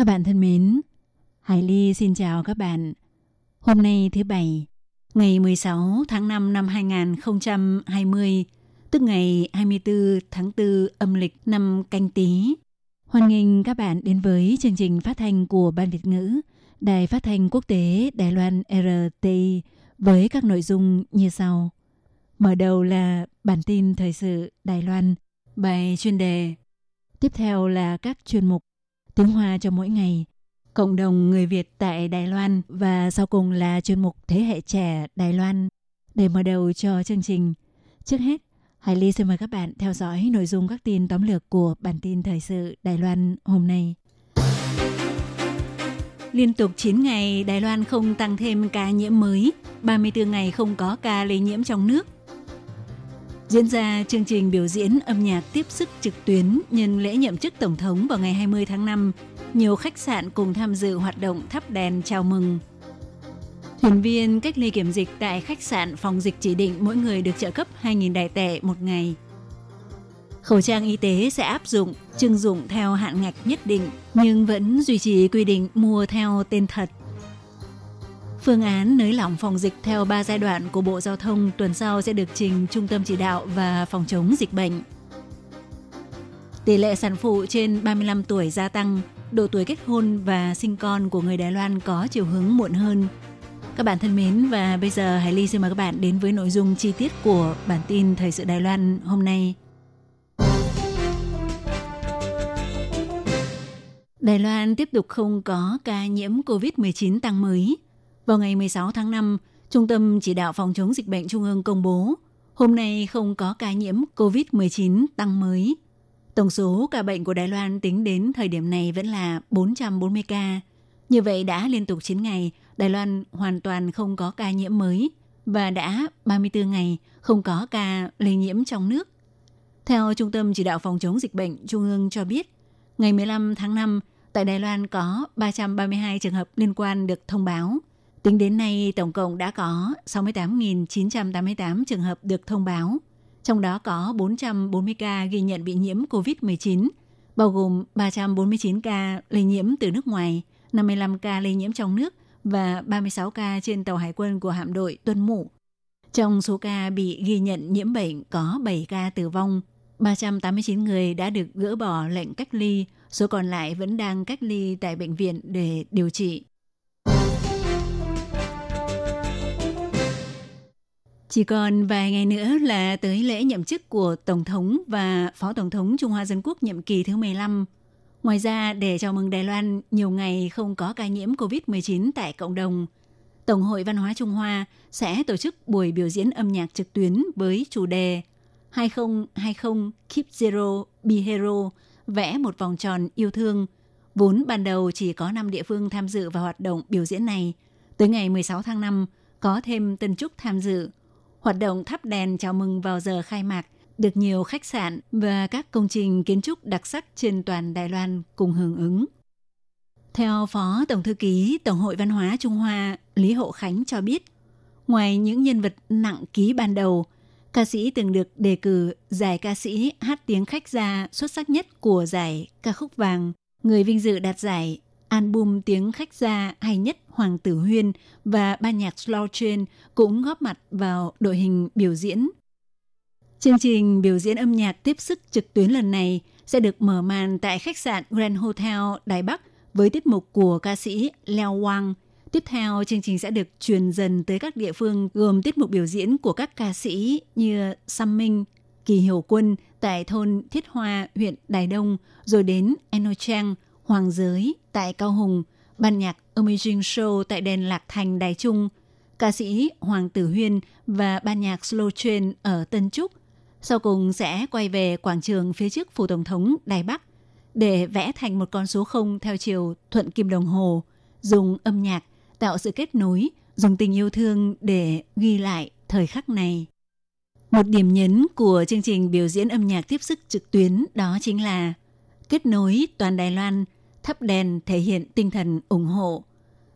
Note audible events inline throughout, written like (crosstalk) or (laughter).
Các bạn thân mến, Hải Ly xin chào các bạn. Hôm nay thứ Bảy, ngày 16 tháng 5 năm 2020, tức ngày 24 tháng 4 âm lịch năm canh tí. Hoan nghênh các bạn đến với chương trình phát thanh của Ban Việt ngữ, Đài phát thanh quốc tế Đài Loan RTI với các nội dung như sau. Mở đầu là bản tin thời sự Đài Loan, bài chuyên đề. Tiếp theo là các chuyên mục tiếng Hoa cho mỗi ngày, cộng đồng người Việt tại Đài Loan và sau cùng là chuyên mục Thế hệ trẻ Đài Loan. Để mở đầu cho chương trình, trước hết, Hải Ly xin mời các bạn theo dõi nội dung các tin tóm lược của bản tin thời sự Đài Loan hôm nay. Liên tục 9 ngày, Đài Loan không tăng thêm ca nhiễm mới, 34 ngày không có ca lây nhiễm trong nước. Diễn ra chương trình biểu diễn âm nhạc tiếp sức trực tuyến nhân lễ nhậm chức Tổng thống vào ngày 20 tháng 5. Nhiều khách sạn cùng tham dự hoạt động thắp đèn chào mừng. Thuyền viên cách ly kiểm dịch tại khách sạn phòng dịch chỉ định mỗi người được trợ cấp 2.000 đài tệ một ngày. Khẩu trang y tế sẽ áp dụng, trưng dụng theo hạn ngạch nhất định, nhưng vẫn duy trì quy định mua theo tên thật. Phương án nới lỏng phòng dịch theo 3 giai đoạn của Bộ Giao thông tuần sau sẽ được trình Trung tâm Chỉ đạo và Phòng chống dịch bệnh. Tỷ lệ sản phụ trên 35 tuổi gia tăng, độ tuổi kết hôn và sinh con của người Đài Loan có chiều hướng muộn hơn. Các bạn thân mến và bây giờ Hải Ly xin mời các bạn đến với nội dung chi tiết của bản tin Thời sự Đài Loan hôm nay. Đài Loan tiếp tục không có ca nhiễm COVID-19 tăng mới. Vào ngày 16 tháng 5, Trung tâm Chỉ đạo Phòng chống dịch bệnh Trung ương công bố hôm nay không có ca nhiễm COVID-19 tăng mới. Tổng số ca bệnh của Đài Loan tính đến thời điểm này vẫn là 440 ca. Như vậy đã liên tục 9 ngày, Đài Loan hoàn toàn không có ca nhiễm mới và đã 34 ngày không có ca lây nhiễm trong nước. Theo Trung tâm Chỉ đạo Phòng chống dịch bệnh Trung ương cho biết, ngày 15 tháng 5, tại Đài Loan có 332 trường hợp liên quan được thông báo. Tính đến nay, tổng cộng đã có 68.988 trường hợp được thông báo. Trong đó có 440 ca ghi nhận bị nhiễm COVID-19, bao gồm 349 ca lây nhiễm từ nước ngoài, 55 ca lây nhiễm trong nước và 36 ca trên tàu hải quân của hạm đội Tuân Mụ. Trong số ca bị ghi nhận nhiễm bệnh có 7 ca tử vong, 389 người đã được gỡ bỏ lệnh cách ly, số còn lại vẫn đang cách ly tại bệnh viện để điều trị. Chỉ còn vài ngày nữa là tới lễ nhậm chức của Tổng thống và Phó Tổng thống Trung Hoa Dân Quốc nhiệm kỳ thứ 15. Ngoài ra, để chào mừng Đài Loan nhiều ngày không có ca nhiễm COVID-19 tại cộng đồng, Tổng hội Văn hóa Trung Hoa sẽ tổ chức buổi biểu diễn âm nhạc trực tuyến với chủ đề 2020 Keep Zero Be Hero, vẽ một vòng tròn yêu thương. Vốn ban đầu chỉ có 5 địa phương tham dự vào hoạt động biểu diễn này. Tới ngày 16 tháng 5, có thêm Tân Trúc tham dự. Hoạt động thắp đèn chào mừng vào giờ khai mạc được nhiều khách sạn và các công trình kiến trúc đặc sắc trên toàn Đài Loan cùng hưởng ứng. Theo Phó Tổng Thư ký Tổng hội Văn hóa Trung Hoa Lý Hộ Khánh cho biết, ngoài những nhân vật nặng ký ban đầu, ca sĩ từng được đề cử giải ca sĩ hát tiếng khách gia xuất sắc nhất của giải ca khúc vàng, người vinh dự đạt giải album tiếng khách gia hay nhất Hoàng Tử Huyên và ban nhạc Slow Train cũng góp mặt vào đội hình biểu diễn. Chương trình biểu diễn âm nhạc tiếp sức trực tuyến lần này sẽ được mở màn tại khách sạn Grand Hotel Đài Bắc với tiết mục của ca sĩ Leo Wang. Tiếp theo, chương trình sẽ được truyền dần tới các địa phương gồm tiết mục biểu diễn của các ca sĩ như Sam Minh, Kỳ Hiểu Quân tại thôn Thiết Hoa, huyện Đài Đông, rồi đến Eno Trang, Hoàng Giới tại Cao Hùng, ban nhạc Amazing Show tại đền Lạc Thành Đài Trung, ca sĩ Hoàng Tử Huyên và ban nhạc Slow Train ở Tân Trúc. Sau cùng sẽ quay về quảng trường phía trước phủ tổng thống Đài Bắc. để vẽ thành một con số không theo chiều thuận kim đồng hồ, dùng âm nhạc tạo sự kết nối, dùng tình yêu thương để ghi lại thời khắc này. Một điểm nhấn của chương trình biểu diễn âm nhạc tiếp sức trực tuyến đó chính là kết nối toàn Đài Loan, thắp đèn thể hiện tinh thần ủng hộ.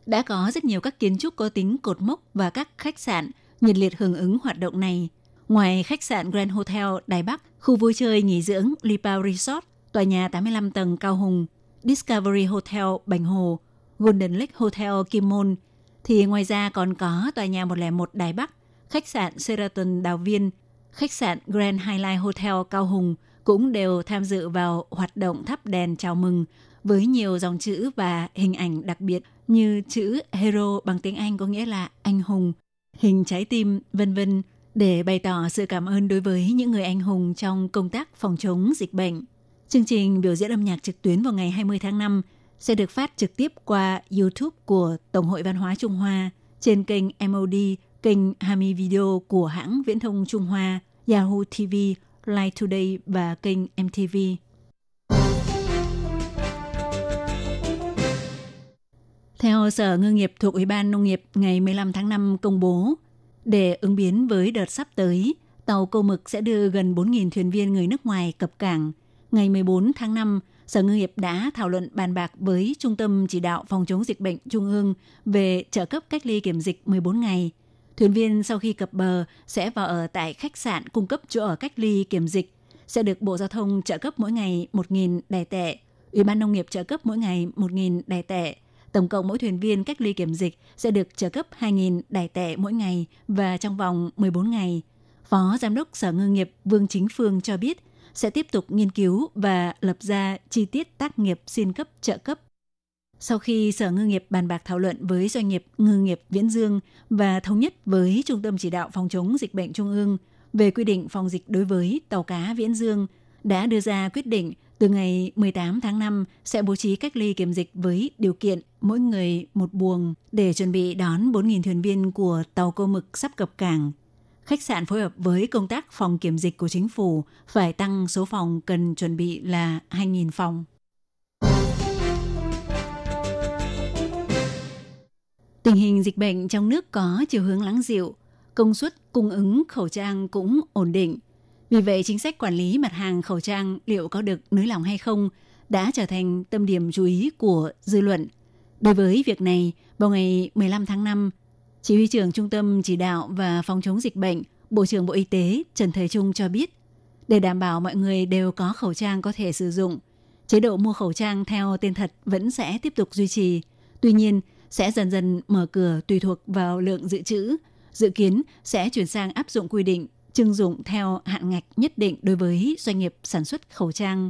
Đã có rất nhiều các kiến trúc có tính cột mốc và các khách sạn nhiệt liệt hưởng ứng hoạt động này. Ngoài khách sạn Grand Hotel Đài Bắc, khu vui chơi nghỉ dưỡng Lipao Resort, tòa nhà 85 tầng Cao Hùng, Discovery Hotel Bành Hồ, Golden Lake Hotel Kim Môn, thì ngoài ra còn có tòa nhà 101 Đài Bắc, khách sạn Sheraton Đào Viên, khách sạn Grand Highlight Hotel Cao Hùng cũng đều tham dự vào hoạt động thắp đèn chào mừng với nhiều dòng chữ và hình ảnh đặc biệt như chữ hero bằng tiếng Anh có nghĩa là anh hùng, hình trái tim, vân vân để bày tỏ sự cảm ơn đối với những người anh hùng trong công tác phòng chống dịch bệnh. Chương trình biểu diễn âm nhạc trực tuyến vào ngày 20 tháng 5 sẽ được phát trực tiếp qua YouTube của Tổng hội Văn hóa Trung Hoa trên kênh MOD, kênh Hami Video của hãng viễn thông Trung Hoa, Yahoo TV, Live Today và kênh MTV. Theo Sở Ngư nghiệp thuộc Ủy ban Nông nghiệp ngày 15 tháng 5 công bố, để ứng biến với đợt sắp tới, tàu câu mực sẽ đưa gần 4.000 thuyền viên người nước ngoài cập cảng. Ngày 14 tháng 5, Sở Ngư nghiệp đã thảo luận bàn bạc với Trung tâm Chỉ đạo Phòng chống dịch bệnh Trung ương về trợ cấp cách ly kiểm dịch 14 ngày. Thuyền viên sau khi cập bờ sẽ vào ở tại khách sạn cung cấp chỗ ở cách ly kiểm dịch, sẽ được Bộ Giao thông trợ cấp mỗi ngày 1.000 đài tệ, Ủy ban Nông nghiệp trợ cấp mỗi ngày 1.000 đài tệ. Tổng cộng mỗi thuyền viên cách ly kiểm dịch sẽ được trợ cấp 2.000 đài tệ mỗi ngày và trong vòng 14 ngày. Phó Giám đốc Sở Ngư nghiệp Vương Chính Phương cho biết – sẽ tiếp tục nghiên cứu và lập ra chi tiết tác nghiệp xin cấp trợ cấp. Sau khi Sở Ngư nghiệp bàn bạc thảo luận với doanh nghiệp ngư nghiệp Viễn Dương và thống nhất với Trung tâm Chỉ đạo Phòng chống dịch bệnh Trung ương về quy định phòng dịch đối với tàu cá Viễn Dương, đã đưa ra quyết định từ ngày 18 tháng 5 sẽ bố trí cách ly kiểm dịch với điều kiện mỗi người một buồng để chuẩn bị đón 4.000 thuyền viên của tàu câu mực sắp cập cảng khách sạn phối hợp với công tác phòng kiểm dịch của chính phủ phải tăng số phòng cần chuẩn bị là 2.000 phòng. Tình hình dịch bệnh trong nước có chiều hướng lắng dịu, công suất cung ứng khẩu trang cũng ổn định. Vì vậy, chính sách quản lý mặt hàng khẩu trang liệu có được nới lỏng hay không đã trở thành tâm điểm chú ý của dư luận. Đối với việc này, vào ngày 15 tháng 5, chỉ huy trưởng Trung tâm Chỉ đạo và Phòng chống dịch bệnh, Bộ trưởng Bộ Y tế Trần Thời Trung cho biết, để đảm bảo mọi người đều có khẩu trang có thể sử dụng, chế độ mua khẩu trang theo tên thật vẫn sẽ tiếp tục duy trì. Tuy nhiên, sẽ dần dần mở cửa tùy thuộc vào lượng dự trữ. Dự kiến sẽ chuyển sang áp dụng quy định trưng dụng theo hạn ngạch nhất định đối với doanh nghiệp sản xuất khẩu trang.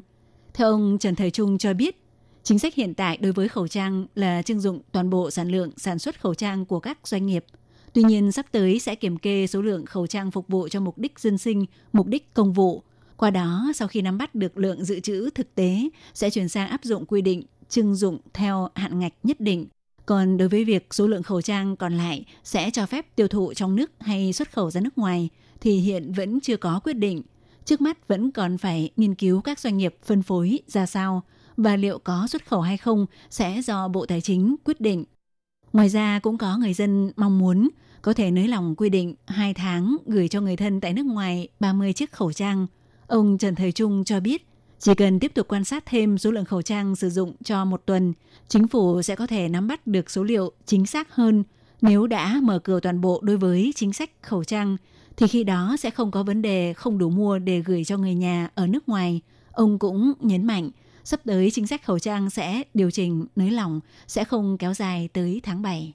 Theo ông Trần Thời Trung cho biết, Chính sách hiện tại đối với khẩu trang là trưng dụng toàn bộ sản lượng sản xuất khẩu trang của các doanh nghiệp. Tuy nhiên, sắp tới sẽ kiểm kê số lượng khẩu trang phục vụ cho mục đích dân sinh, mục đích công vụ. Qua đó, sau khi nắm bắt được lượng dự trữ thực tế, sẽ chuyển sang áp dụng quy định trưng dụng theo hạn ngạch nhất định. Còn đối với việc số lượng khẩu trang còn lại sẽ cho phép tiêu thụ trong nước hay xuất khẩu ra nước ngoài, thì hiện vẫn chưa có quyết định. Trước mắt vẫn còn phải nghiên cứu các doanh nghiệp phân phối ra sao – và liệu có xuất khẩu hay không sẽ do Bộ Tài chính quyết định. Ngoài ra cũng có người dân mong muốn có thể nới lỏng quy định 2 tháng gửi cho người thân tại nước ngoài 30 chiếc khẩu trang. Ông Trần Thời Trung cho biết, chỉ cần tiếp tục quan sát thêm số lượng khẩu trang sử dụng cho một tuần, chính phủ sẽ có thể nắm bắt được số liệu chính xác hơn. Nếu đã mở cửa toàn bộ đối với chính sách khẩu trang, thì khi đó sẽ không có vấn đề không đủ mua để gửi cho người nhà ở nước ngoài. Ông cũng nhấn mạnh sắp tới chính sách khẩu trang sẽ điều chỉnh nới lỏng, sẽ không kéo dài tới tháng 7.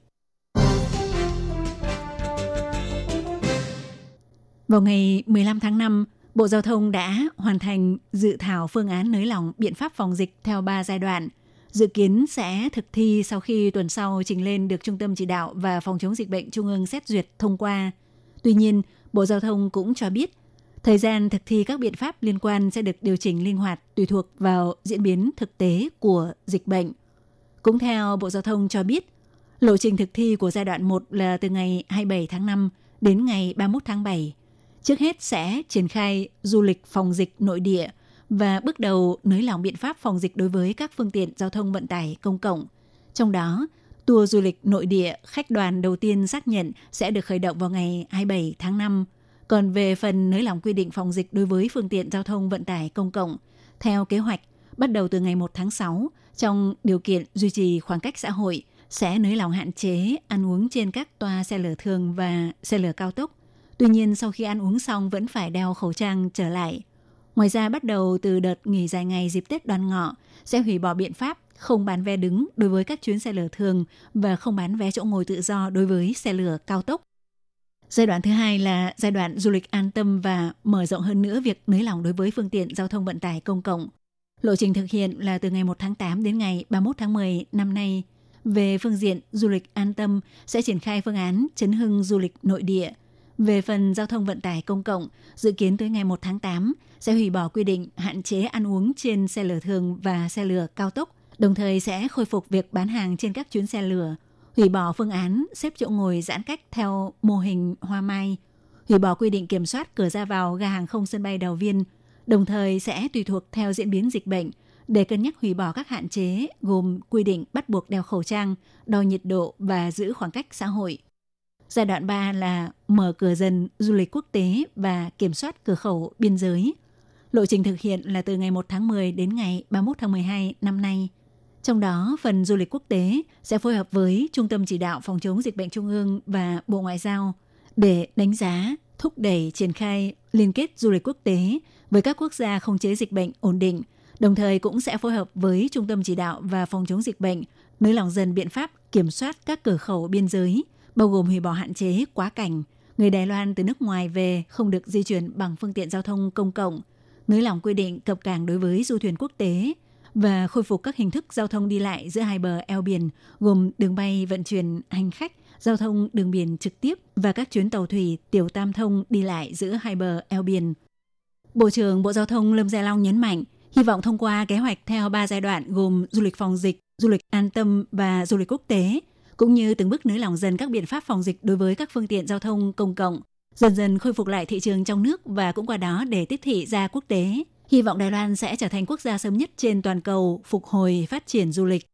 Vào ngày 15 tháng 5, Bộ Giao thông đã hoàn thành dự thảo phương án nới lỏng biện pháp phòng dịch theo 3 giai đoạn. Dự kiến sẽ thực thi sau khi tuần sau trình lên được Trung tâm Chỉ đạo và Phòng chống dịch bệnh Trung ương xét duyệt thông qua. Tuy nhiên, Bộ Giao thông cũng cho biết Thời gian thực thi các biện pháp liên quan sẽ được điều chỉnh linh hoạt tùy thuộc vào diễn biến thực tế của dịch bệnh. Cũng theo Bộ Giao thông cho biết, lộ trình thực thi của giai đoạn 1 là từ ngày 27 tháng 5 đến ngày 31 tháng 7. Trước hết sẽ triển khai du lịch phòng dịch nội địa và bước đầu nới lỏng biện pháp phòng dịch đối với các phương tiện giao thông vận tải công cộng. Trong đó, tour du lịch nội địa khách đoàn đầu tiên xác nhận sẽ được khởi động vào ngày 27 tháng 5. Còn về phần nới lỏng quy định phòng dịch đối với phương tiện giao thông vận tải công cộng, theo kế hoạch, bắt đầu từ ngày 1 tháng 6, trong điều kiện duy trì khoảng cách xã hội, sẽ nới lỏng hạn chế ăn uống trên các toa xe lửa thường và xe lửa cao tốc. Tuy nhiên, sau khi ăn uống xong vẫn phải đeo khẩu trang trở lại. Ngoài ra, bắt đầu từ đợt nghỉ dài ngày dịp Tết Đoàn ngọ, sẽ hủy bỏ biện pháp không bán vé đứng đối với các chuyến xe lửa thường và không bán vé chỗ ngồi tự do đối với xe lửa cao tốc. Giai đoạn thứ hai là giai đoạn du lịch an tâm và mở rộng hơn nữa việc nới lỏng đối với phương tiện giao thông vận tải công cộng. Lộ trình thực hiện là từ ngày 1 tháng 8 đến ngày 31 tháng 10 năm nay. Về phương diện du lịch an tâm sẽ triển khai phương án chấn hưng du lịch nội địa. Về phần giao thông vận tải công cộng, dự kiến tới ngày 1 tháng 8 sẽ hủy bỏ quy định hạn chế ăn uống trên xe lửa thường và xe lửa cao tốc, đồng thời sẽ khôi phục việc bán hàng trên các chuyến xe lửa, hủy bỏ phương án xếp chỗ ngồi giãn cách theo mô hình hoa mai, hủy bỏ quy định kiểm soát cửa ra vào ga hàng không sân bay Đào Viên, đồng thời sẽ tùy thuộc theo diễn biến dịch bệnh để cân nhắc hủy bỏ các hạn chế gồm quy định bắt buộc đeo khẩu trang, đo nhiệt độ và giữ khoảng cách xã hội. Giai đoạn 3 là mở cửa dần du lịch quốc tế và kiểm soát cửa khẩu biên giới. Lộ trình thực hiện là từ ngày 1 tháng 10 đến ngày 31 tháng 12 năm nay. Trong đó, phần du lịch quốc tế sẽ phối hợp với Trung tâm Chỉ đạo Phòng chống dịch bệnh Trung ương và Bộ Ngoại giao để đánh giá, thúc đẩy triển khai liên kết du lịch quốc tế với các quốc gia không chế dịch bệnh ổn định, đồng thời cũng sẽ phối hợp với Trung tâm Chỉ đạo và Phòng chống dịch bệnh nới lỏng dần biện pháp kiểm soát các cửa khẩu biên giới, bao gồm hủy bỏ hạn chế quá cảnh, người Đài Loan từ nước ngoài về không được di chuyển bằng phương tiện giao thông công cộng, nới lỏng quy định cập cảng đối với du thuyền quốc tế và khôi phục các hình thức giao thông đi lại giữa hai bờ eo biển gồm đường bay vận chuyển hành khách, giao thông đường biển trực tiếp và các chuyến tàu thủy tiểu tam thông đi lại giữa hai bờ eo biển. Bộ trưởng Bộ Giao thông Lâm Gia Long nhấn mạnh, hy vọng thông qua kế hoạch theo 3 giai đoạn gồm du lịch phòng dịch, du lịch an tâm và du lịch quốc tế, cũng như từng bước nới lỏng dần các biện pháp phòng dịch đối với các phương tiện giao thông công cộng, dần dần khôi phục lại thị trường trong nước và cũng qua đó để tiếp thị ra quốc tế. Hy vọng Đài Loan sẽ trở thành quốc gia sớm nhất trên toàn cầu phục hồi phát triển du lịch.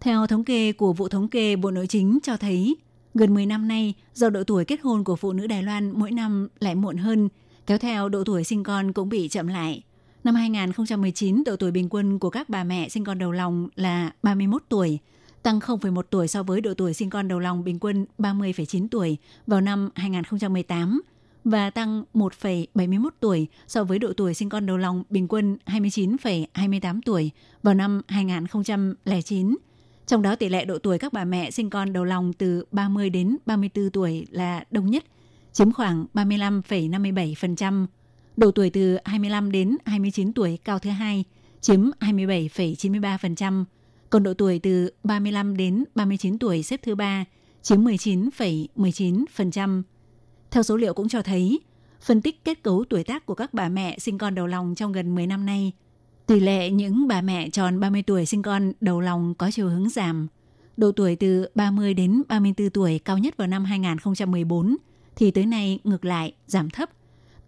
Theo thống kê của vụ thống kê Bộ Nội chính cho thấy, gần 10 năm nay, do độ tuổi kết hôn của phụ nữ Đài Loan mỗi năm lại muộn hơn, kéo theo độ tuổi sinh con cũng bị chậm lại. Năm 2019, độ tuổi bình quân của các bà mẹ sinh con đầu lòng là 31 tuổi, tăng 0,1 tuổi so với độ tuổi sinh con đầu lòng bình quân 30,9 tuổi vào năm 2018 và tăng 1,71 tuổi so với độ tuổi sinh con đầu lòng bình quân 29,28 tuổi vào năm 2009. Trong đó tỷ lệ độ tuổi các bà mẹ sinh con đầu lòng từ 30 đến 34 tuổi là đông nhất, chiếm khoảng 35,57%. Độ tuổi từ 25 đến 29 tuổi cao thứ hai, chiếm 27,93%. Còn độ tuổi từ 35 đến 39 tuổi xếp thứ ba, chiếm 19,19%. Theo số liệu cũng cho thấy, phân tích kết cấu tuổi tác của các bà mẹ sinh con đầu lòng trong gần 10 năm nay, tỷ lệ những bà mẹ tròn 30 tuổi sinh con đầu lòng có chiều hướng giảm. Độ tuổi từ 30 đến 34 tuổi cao nhất vào năm 2014, thì tới nay ngược lại giảm thấp.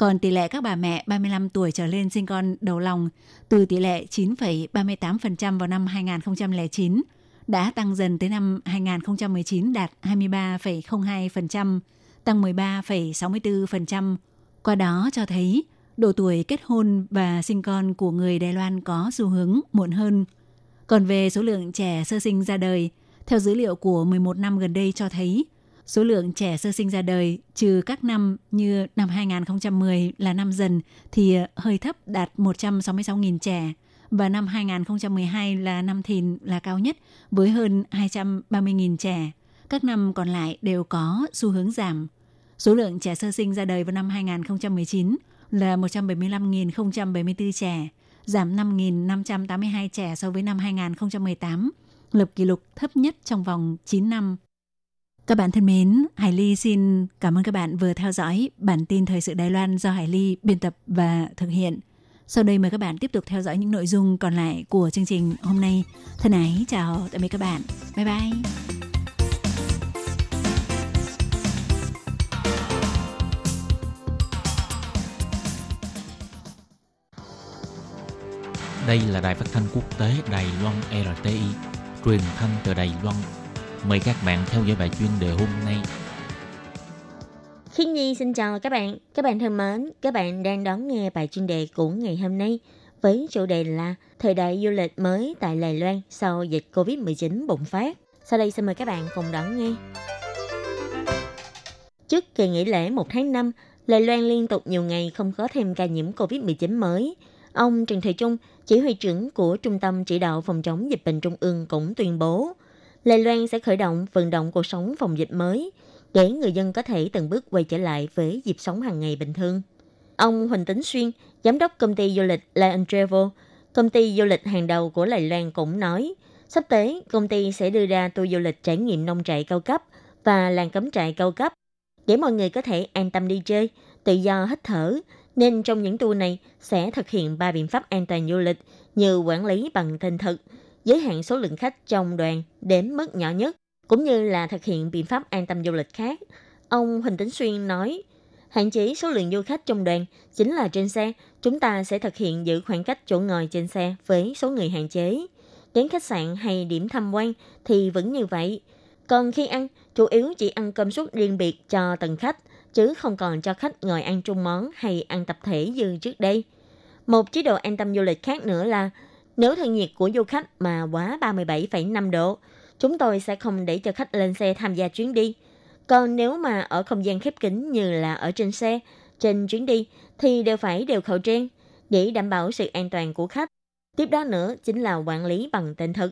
Còn tỷ lệ các bà mẹ 35 tuổi trở lên sinh con đầu lòng từ tỷ lệ 9,38% vào năm 2009 đã tăng dần tới năm 2019 đạt 23,02%, tăng 13,64%. Qua đó cho thấy độ tuổi kết hôn và sinh con của người Đài Loan có xu hướng muộn hơn. Còn về số lượng trẻ sơ sinh ra đời, theo dữ liệu của 11 năm gần đây cho thấy, số lượng trẻ sơ sinh ra đời trừ các năm như năm 2010 là năm dần thì ờ, hơi thấp đạt 166.000 trẻ và năm 2012 là năm thìn là cao nhất với hơn 230.000 trẻ. Các năm còn lại đều có xu hướng giảm. Số lượng trẻ sơ sinh ra đời vào năm 2019 là 175.074 trẻ, giảm 5.582 trẻ so với năm 2018, lập kỷ lục thấp nhất trong vòng 9 năm. Các bạn thân mến, Hải Ly xin cảm ơn các bạn vừa theo dõi bản tin thời sự Đài Loan do Hải Ly biên tập và thực hiện. Sau đây mời các bạn tiếp tục theo dõi những nội dung còn lại của chương trình hôm nay. Thân ái chào tạm biệt các bạn. Bye bye. Đây là đài phát thanh quốc tế Đài Loan RTI, truyền thanh từ Đài Loan, Mời các bạn theo dõi bài chuyên đề hôm nay. Khiết Nhi xin chào các bạn. Các bạn thân mến, các bạn đang đón nghe bài chuyên đề của ngày hôm nay với chủ đề là Thời đại du lịch mới tại Đài Loan sau dịch Covid-19 bùng phát. Sau đây xin mời các bạn cùng đón nghe. Trước kỳ nghỉ lễ 1 tháng 5, Đài Loan liên tục nhiều ngày không có thêm ca nhiễm COVID-19 mới. Ông Trần Thị Trung, chỉ huy trưởng của Trung tâm Chỉ đạo Phòng chống dịch bệnh Trung ương cũng tuyên bố, Lê Loan sẽ khởi động vận động cuộc sống phòng dịch mới để người dân có thể từng bước quay trở lại với dịp sống hàng ngày bình thường. Ông Huỳnh Tấn Xuyên, giám đốc công ty du lịch Lion Travel, công ty du lịch hàng đầu của Đài Loan cũng nói, sắp tới công ty sẽ đưa ra tour du lịch trải nghiệm nông trại cao cấp và làng cắm trại cao cấp để mọi người có thể an tâm đi chơi, tự do hít thở. Nên trong những tour này sẽ thực hiện ba biện pháp an toàn du lịch như quản lý bằng tên thực, giới hạn số lượng khách trong đoàn đến mức nhỏ nhất, cũng như là thực hiện biện pháp an tâm du lịch khác. Ông Huỳnh Tấn Xuyên nói, hạn chế số lượng du khách trong đoàn chính là trên xe, chúng ta sẽ thực hiện giữ khoảng cách chỗ ngồi trên xe với số người hạn chế. Đến khách sạn hay điểm tham quan thì vẫn như vậy. Còn khi ăn, chủ yếu chỉ ăn cơm suất riêng biệt cho từng khách, chứ không còn cho khách ngồi ăn chung món hay ăn tập thể như trước đây. Một chế độ an tâm du lịch khác nữa là nếu thân nhiệt của du khách mà quá 37,5 độ, chúng tôi sẽ không để cho khách lên xe tham gia chuyến đi. Còn nếu mà ở không gian khép kín như là ở trên xe, trên chuyến đi thì đều phải đeo khẩu trang để đảm bảo sự an toàn của khách. Tiếp đó nữa chính là quản lý bằng tên thật.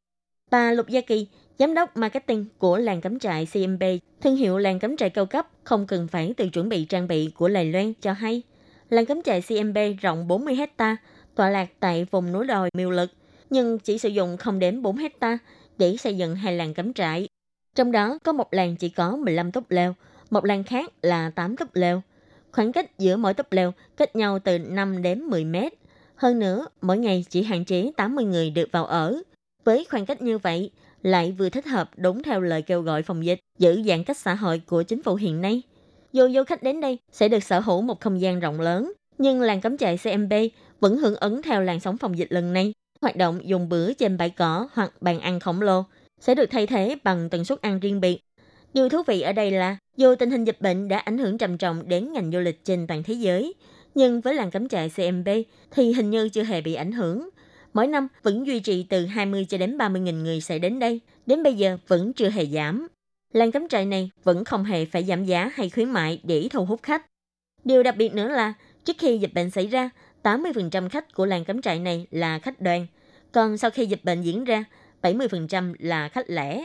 Bà Lục Gia Kỳ, giám đốc marketing của làng cắm trại CMB, thương hiệu làng cắm trại cao cấp không cần phải tự chuẩn bị trang bị của Lài Loan cho hay. Làng cắm trại CMB rộng 40 hecta, tọa lạc tại vùng núi đồi Miêu Lực, nhưng chỉ sử dụng không đến 4 hecta để xây dựng hai làng cắm trại. Trong đó có một làng chỉ có 15 túp lều, một làng khác là 8 túp lều, Khoảng cách giữa mỗi túp lều cách nhau từ 5 đến 10 mét. Hơn nữa, mỗi ngày chỉ hạn chế 80 người được vào ở. Với khoảng cách như vậy, lại vừa thích hợp đúng theo lời kêu gọi phòng dịch, giữ giãn cách xã hội của chính phủ hiện nay. Dù du khách đến đây sẽ được sở hữu một không gian rộng lớn, nhưng làng cắm trại CMB vẫn hưởng ứng theo làn sóng phòng dịch lần này. Hoạt động dùng bữa trên bãi cỏ hoặc bàn ăn khổng lồ sẽ được thay thế bằng tần suất ăn riêng biệt. Điều thú vị ở đây là, dù tình hình dịch bệnh đã ảnh hưởng trầm trọng đến ngành du lịch trên toàn thế giới, nhưng với làng cắm trại CMB thì hình như chưa hề bị ảnh hưởng. Mỗi năm vẫn duy trì từ 20 cho đến 30 nghìn người sẽ đến đây, đến bây giờ vẫn chưa hề giảm. Làng cắm trại này vẫn không hề phải giảm giá hay khuyến mại để thu hút khách. Điều đặc biệt nữa là, trước khi dịch bệnh xảy ra, 80% khách của làng cắm trại này là khách đoàn, còn sau khi dịch bệnh diễn ra, 70% là khách lẻ.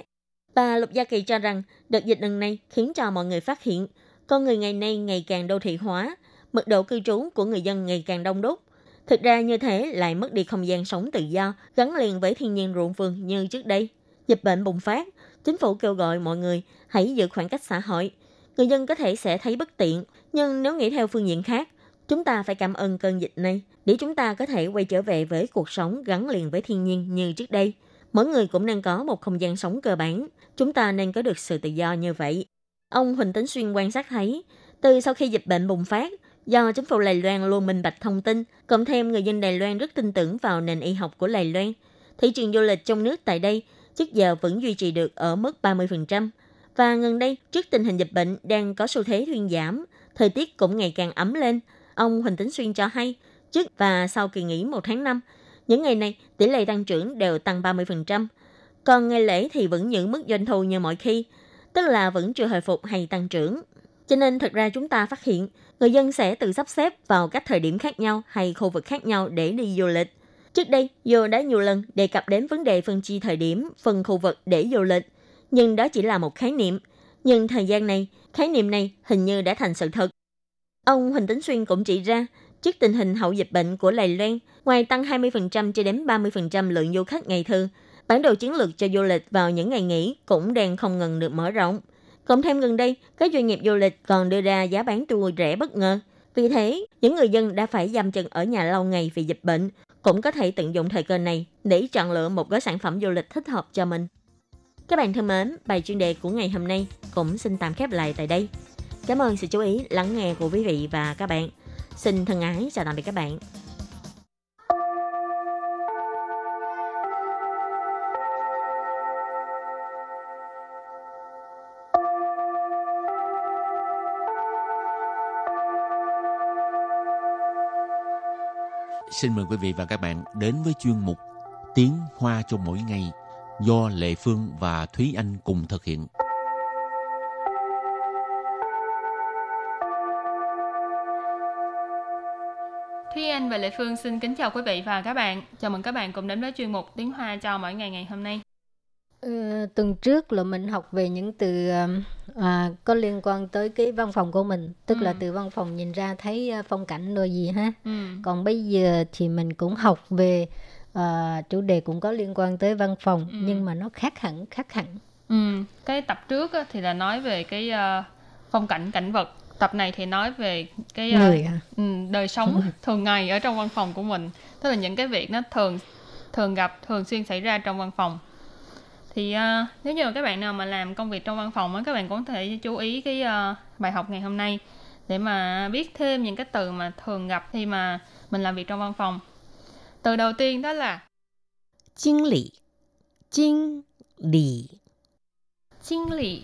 Bà Lục Gia Kỳ cho rằng đợt dịch lần này khiến cho mọi người phát hiện con người ngày nay ngày càng đô thị hóa, mật độ cư trú của người dân ngày càng đông đúc. Thực ra như thế lại mất đi không gian sống tự do, gắn liền với thiên nhiên ruộng vườn như trước đây. Dịch bệnh bùng phát, chính phủ kêu gọi mọi người hãy giữ khoảng cách xã hội. Người dân có thể sẽ thấy bất tiện, nhưng nếu nghĩ theo phương diện khác, chúng ta phải cảm ơn cơn dịch này để chúng ta có thể quay trở về với cuộc sống gắn liền với thiên nhiên như trước đây. Mỗi người cũng nên có một không gian sống cơ bản. Chúng ta nên có được sự tự do như vậy. Ông Huỳnh Tấn Xuyên quan sát thấy, từ sau khi dịch bệnh bùng phát, do chính phủ Đài Loan luôn minh bạch thông tin, cộng thêm người dân Đài Loan rất tin tưởng vào nền y học của Đài Loan, thị trường du lịch trong nước tại đây trước giờ vẫn duy trì được ở mức 30%. Và gần đây, trước tình hình dịch bệnh đang có xu thế thuyên giảm, thời tiết cũng ngày càng ấm lên, ông Huỳnh Tấn Xuyên cho hay, trước và sau kỳ nghỉ một tháng năm, những ngày này tỷ lệ tăng trưởng đều tăng 30%, còn ngày lễ thì vẫn giữ mức doanh thu như mọi khi, tức là vẫn chưa hồi phục hay tăng trưởng. Cho nên thật ra chúng ta phát hiện, người dân sẽ tự sắp xếp vào các thời điểm khác nhau hay khu vực khác nhau để đi du lịch. Trước đây, dù đã nhiều lần đề cập đến vấn đề phân chia thời điểm, phân khu vực để du lịch, nhưng đó chỉ là một khái niệm. Nhưng thời gian này, khái niệm này hình như đã thành sự thật. Ông Huỳnh Tấn Xuyên cũng chỉ ra, trước tình hình hậu dịch bệnh của Lài Loan, ngoài tăng 20% cho đến 30% lượng du khách ngày thường, bản đồ chiến lược cho du lịch vào những ngày nghỉ cũng đang không ngừng được mở rộng. Cộng thêm gần đây, các doanh nghiệp du lịch còn đưa ra giá bán tour rẻ bất ngờ. Vì thế, những người dân đã phải giam chân ở nhà lâu ngày vì dịch bệnh cũng có thể tận dụng thời cơ này để chọn lựa một gói sản phẩm du lịch thích hợp cho mình. Các bạn thân mến, bài chuyên đề của ngày hôm nay cũng xin tạm khép lại tại đây. Cảm ơn sự chú ý, lắng nghe của quý vị và các bạn. Xin thân ái chào tạm biệt các bạn. Xin mời quý vị và các bạn đến với chuyên mục Tiếng Hoa cho mỗi ngày do Lệ Phương và Thúy Anh cùng thực hiện. Anh và Lệ Phương xin kính chào quý vị và các bạn. Chào mừng các bạn cùng đến với chuyên mục Tiếng Hoa cho mỗi ngày ngày hôm nay. Ừ, tuần trước là mình học về những từ à, có liên quan tới cái văn phòng của mình tức ừ. là từ văn phòng nhìn ra thấy à, phong cảnh rồi gì ha ừ. còn bây giờ thì mình cũng học về à, chủ đề cũng có liên quan tới văn phòng ừ. nhưng mà nó khác hẳn khác hẳn ừ. cái tập trước thì là nói về cái uh, phong cảnh cảnh vật tập này thì nói về cái ờ, Người à? đời sống thường ngày ở trong văn phòng của mình. Tức là những cái việc nó thường thường gặp thường xuyên xảy ra trong văn phòng. Thì uh, nếu như các bạn nào mà làm công việc trong văn phòng á các bạn cũng có thể chú ý cái uh, bài học ngày hôm nay để mà biết thêm những cái từ mà thường gặp khi mà mình làm việc trong văn phòng. Từ đầu tiên đó là Chính lý Chính lý Chính lý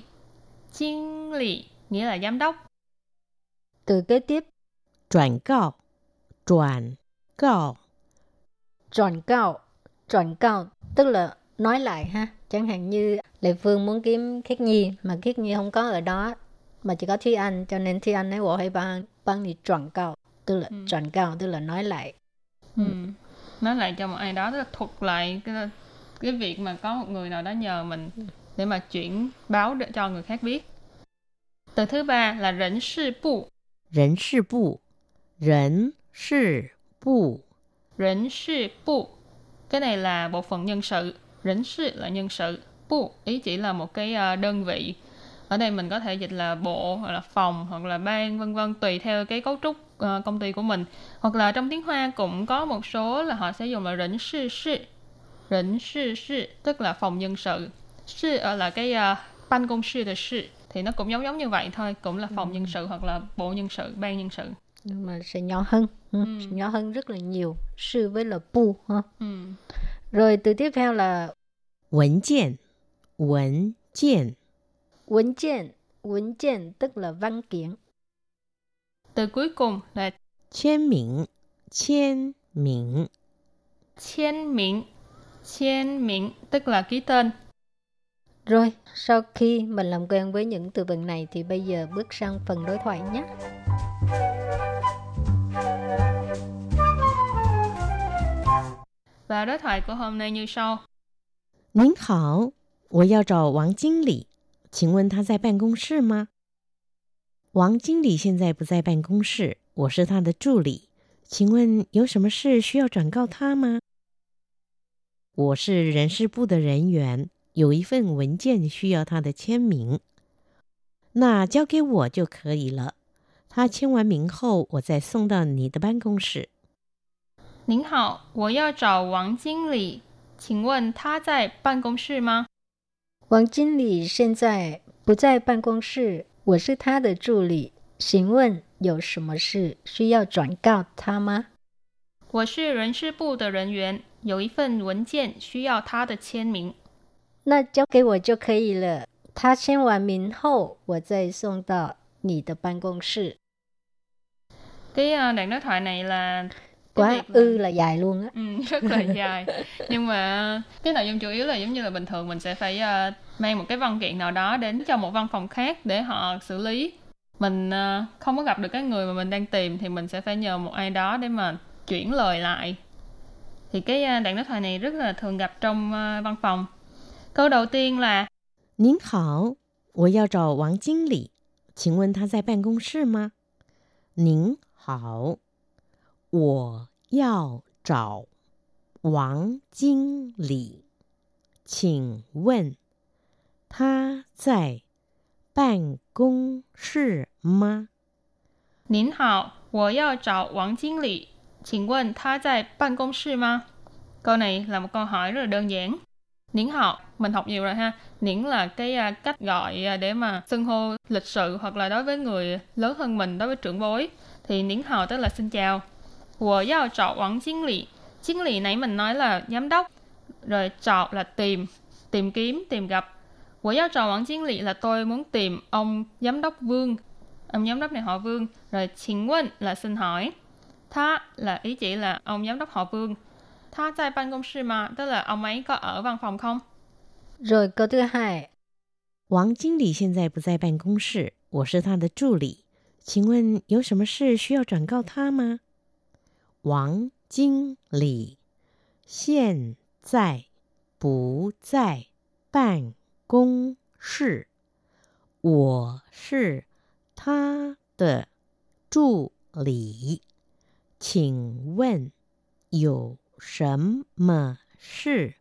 Chính lý nghĩa là giám đốc. Từ kế tiếp. Chuẩn cao. Chuẩn cao. Chuẩn cao. Chuẩn cao. Tức là nói lại ha. Chẳng hạn như Lệ Phương muốn kiếm Khiết Nhi mà Khiết Nhi không có ở đó mà chỉ có Thi Anh cho nên Thi Anh ấy bỏ hay bằng bằng thì chuẩn cao. Tức là ừ. cao tức là nói lại. Ừ. ừ. Nói lại cho một ai đó tức là thuật lại cái, cái việc mà có một người nào đó nhờ mình để mà chuyển báo để cho người khác biết. Từ thứ ba là rảnh sư bu. 人事部,人事部,人事部, cái này là bộ phận nhân sự Rỉnh sự là nhân sự. Bu ý chỉ là một cái ờ, đơn vị. Ở đây mình có thể dịch là bộ hoặc là phòng hoặc là ban vân vân tùy theo cái cấu trúc ờ, công ty của mình. Hoặc là trong tiếng Hoa cũng có một số là họ sẽ dùng là rỉnh sự sự. Rỉnh sự sự tức là phòng nhân sự. Sự ờ, là cái uh, ban công sư sự thì nó cũng giống giống như vậy thôi, cũng là phòng ừ. nhân sự hoặc là bộ nhân sự, ban nhân sự. Nhưng mà sẽ nhỏ hơn, ừ. ừ. nhỏ hơn rất là nhiều. Sư với là bu ha. Ừ. Rồi từ tiếp theo là文件,文件,文kiện,文kiện tức là văn kiện. Từ cuối cùng là 签名,签名.签名, 签名 tức là ký tên. Rồi, sau khi mình làm quen với những từ vựng này thì bây giờ bước sang phần đối thoại nhé. Và đối thoại của hôm nay như sau. 您好，我要找王经理，请问他在办公室吗？王经理现在不在办公室，我是他的助理，请问有什么事需要转告他吗？我是人事部的人员， 有一份文件需要他的签名，那交给我就可以了。他签完名后，我再送到你的办公室。您好，我要找王经理，请问他在办公室吗？王经理现在不在办公室，我是他的助理，请问有什么事需要转告他吗？我是人事部的人员，有一份文件需要他的签名，那交给我就可以了。他签完名后，我再送到你的办公室。Cái đoạn đối thoại này là quá ư là dài luôn á ừ, rất là dài nhưng mà cái nội dung chủ yếu là giống như là bình thường mình sẽ phải uh, mang một cái văn kiện nào đó đến cho một văn phòng khác để họ xử lý mình uh, không có gặp được cái người mà mình đang tìm thì mình sẽ phải nhờ một ai đó để mà chuyển lời lại thì cái uh, đoạn đối thoại này rất là thường gặp trong uh, văn phòng câu đầu tiên là 您好，我要找王经理，请问他在办公室吗？您好，我要找王经理，请问他在办公室吗？您好，我要找王经理，请问他在办公室吗？Câu này là một câu hỏi rất là đơn giản. Niễn họ, mình học nhiều rồi ha. Niễn là cái à, cách gọi à, để mà xưng hô lịch sự hoặc là đối với người lớn hơn mình, đối với trưởng bối. Thì niễn họ tức là xin chào. Wo giao trọ Wang Chính Lị. chiến Lị nãy mình nói là giám đốc. Rồi trọ là tìm, tìm kiếm, tìm gặp. Wo giao trọ Wang Chính Lị là tôi muốn tìm ông giám đốc Vương. Ông giám đốc này họ Vương. Rồi chính quân là xin hỏi. Tha là ý chỉ là ông giám đốc họ Vương. Tha tại ban công sư mà, tức là ông ấy có ở văn phòng không? Rồi câu thứ hai. 王经理现在不在办公室，我是他的助理。请问有什么事需要转告他吗？王经理现在不在办公室，我是他的助理。请问有 什么事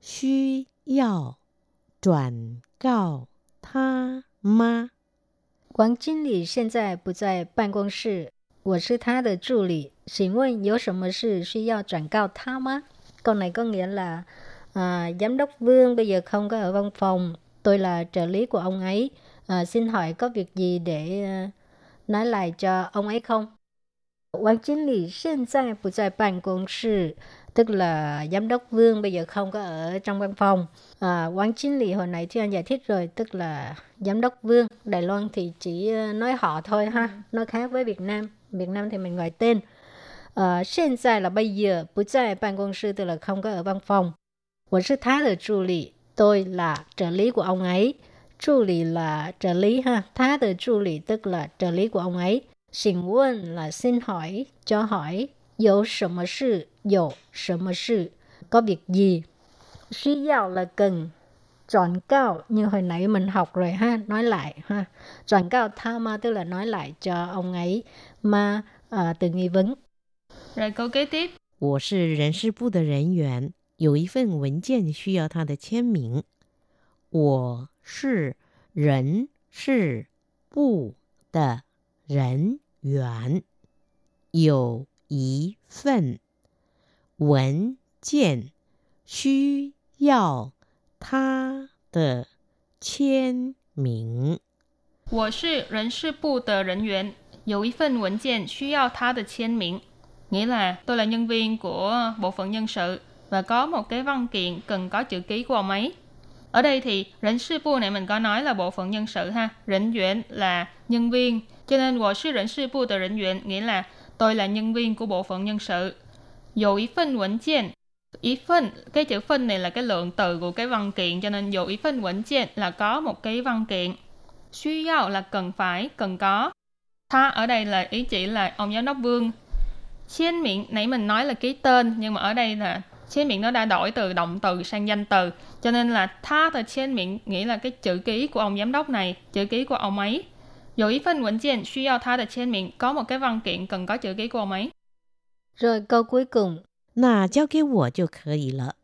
需要转告他吗？王经理现在不在办公室，我是他的助理。请问有什么事需要转告他吗？Câu này có nghĩa là à, giám đốc Vương bây giờ không có ở văn phòng, tôi là trợ lý của ông ấy. À, xin hỏi có việc gì để uh, nói lại cho ông ấy không? Quang chính lý hiện tại 不在办公室 tức là giám đốc Vương bây giờ không có ở trong văn phòng. À, quán chính lý hồi nãy thì anh giải thích rồi, tức là giám đốc Vương. Đài Loan thì chỉ nói họ thôi ha, nó khác với Việt Nam. Việt Nam thì mình gọi tên. À, hiện tại là bây giờ, 不在办公室 tức là không có ở văn phòng. 我是他的助理, tôi là trợ lý của ông ấy. Trợ lý là trợ lý ha, 他的助理 tức là trợ lý của ông ấy. Xin 问 là xin hỏi, cho hỏi. 有什么事有什么事 có việc gì suy giao là cần chọn cao như hồi nãy mình học rồi ha nói lại ha chọn cao tha ma tức là nói lại cho ông ấy mà à, từ nghi vấn rồi câu kế tiếp 我是人事部的人员，有一份文件需要他的签名。我是人事部的 人员，有一份文件需要他的签名。我是人事部的人员，有一份文件需要他的签名。Nghĩa là tôi là nhân viên của bộ phận nhân sự và có một cái văn kiện cần có chữ ký của ông ấy. Ở đây thì rỉnh sư bu này mình có nói là bộ phận nhân sự ha. Rỉnh duyện là nhân viên. cho nên tôi là nhân sự bộ nhân viên, nghĩa là tôi là nhân viên của bộ phận nhân sự. Dù ý phân quẩn kiện, ý phân, cái chữ phân này là cái lượng từ của cái văn kiện, cho nên dù ý phân quẩn kiện là có một cái văn kiện. Suy yếu là cần phải, cần có. Tha ở đây là ý chỉ là ông giám đốc Vương. Trên miệng, nãy mình nói là ký tên, nhưng mà ở đây là trên miệng nó đã đổi từ động từ sang danh từ cho nên là tha từ trên miệng nghĩa là cái chữ ký của ông giám đốc này chữ ký của ông ấy 有一份文件需要他的签名, có một cái văn kiện cần có chữ ký của ông ấy. Rồi câu cuối cùng. 那交给我就可以了。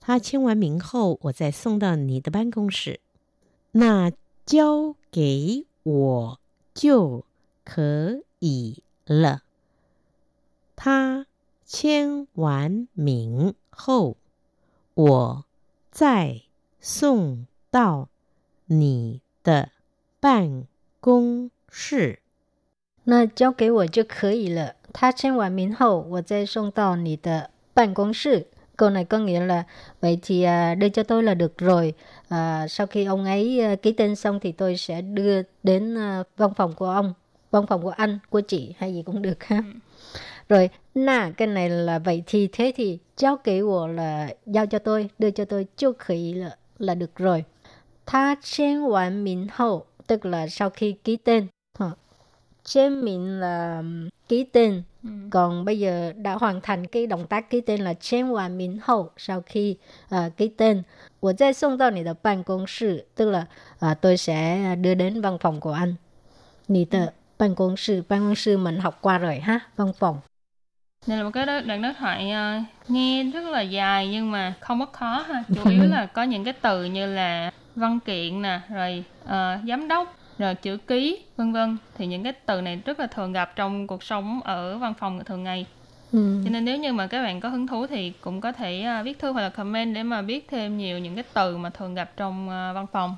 他签完名后，我再送到你的办公室。那交给我就可以了。他签完名后，我再送到你的办 公室。那交给我就可以了。他签完名后，我再送到你的办公室。Câu này có nghĩa là vậy thì à, đưa cho tôi là được rồi. À, sau khi ông ấy à, ký tên xong thì tôi sẽ đưa đến à, văn phòng của ông, văn phòng của anh, của chị hay gì cũng được ha. Ừ. Rồi, nà cái này là vậy thì thế thì giao kế của là giao cho tôi, đưa cho tôi, chưa khỉ là là được rồi. Tha chen hoàn mình hậu tức là sau khi ký tên. Trên mình là ký tên. Ừ. Còn bây giờ đã hoàn thành cái động tác ký tên là trên hoàn mình hậu sau khi uh, ký tên. 我再送到你的办公室 tức là uh, tôi sẽ đưa đến văn phòng của anh. 你的办公室 ban công sư mình học qua rồi ha, văn phòng. Đây là một cái đoạn đối thoại uh, nghe rất là dài nhưng mà không có khó ha. Chủ yếu là có những cái từ như là văn kiện nè, rồi uh, giám đốc, rồi chữ ký, vân vân. Thì những cái từ này rất là thường gặp trong cuộc sống ở văn phòng thường ngày. Ừ. Cho nên nếu như mà các bạn có hứng thú thì cũng có thể uh, viết thư hoặc là comment để mà biết thêm nhiều những cái từ mà thường gặp trong uh, văn phòng.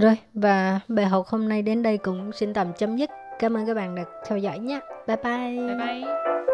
Rồi, và bài học hôm nay đến đây cũng xin tạm chấm dứt. Cảm ơn các bạn đã theo dõi nhé. Bye bye. Bye bye.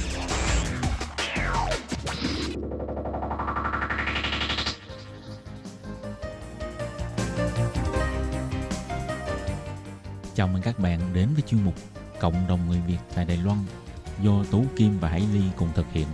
Bạn đến với chuyên mục Cộng đồng người Việt tại Đài Loan do Tú Kim và Hải Ly cùng thực hiện.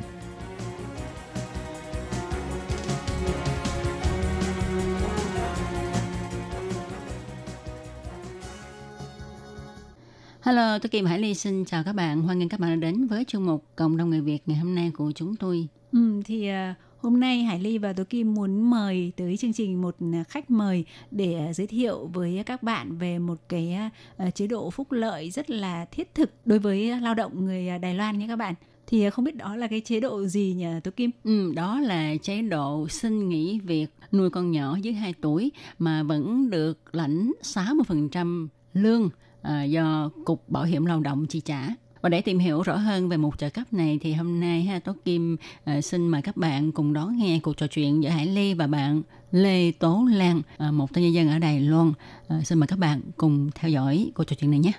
Hello, tôi Kim Hải Ly xin chào các bạn. Hoan nghênh các bạn đã đến với chương mục Cộng đồng người Việt ngày hôm nay của chúng tôi. Ừ, thì uh, hôm nay Hải Ly và Tố Kim muốn mời tới chương trình một à, khách mời để à, giới thiệu với các bạn về một cái à, chế độ phúc lợi rất là thiết thực đối với lao động người Đài Loan nhé các bạn. Thì không biết đó là cái chế độ gì nhỉ Tố Kim? Ừ, đó là chế độ xin nghỉ việc nuôi con nhỏ dưới 2 tuổi mà vẫn được lãnh 60% lương à, do Cục Bảo hiểm Lao động chi trả. Và để tìm hiểu rõ hơn về một trợ cấp này thì hôm nay ha Tố Kim à, xin mời các bạn cùng đón nghe cuộc trò chuyện giữa Hải Ly và bạn Lê Tố Lan, à, một tân nhân dân ở Đài Loan. À, xin mời các bạn cùng theo dõi cuộc trò chuyện này nhé.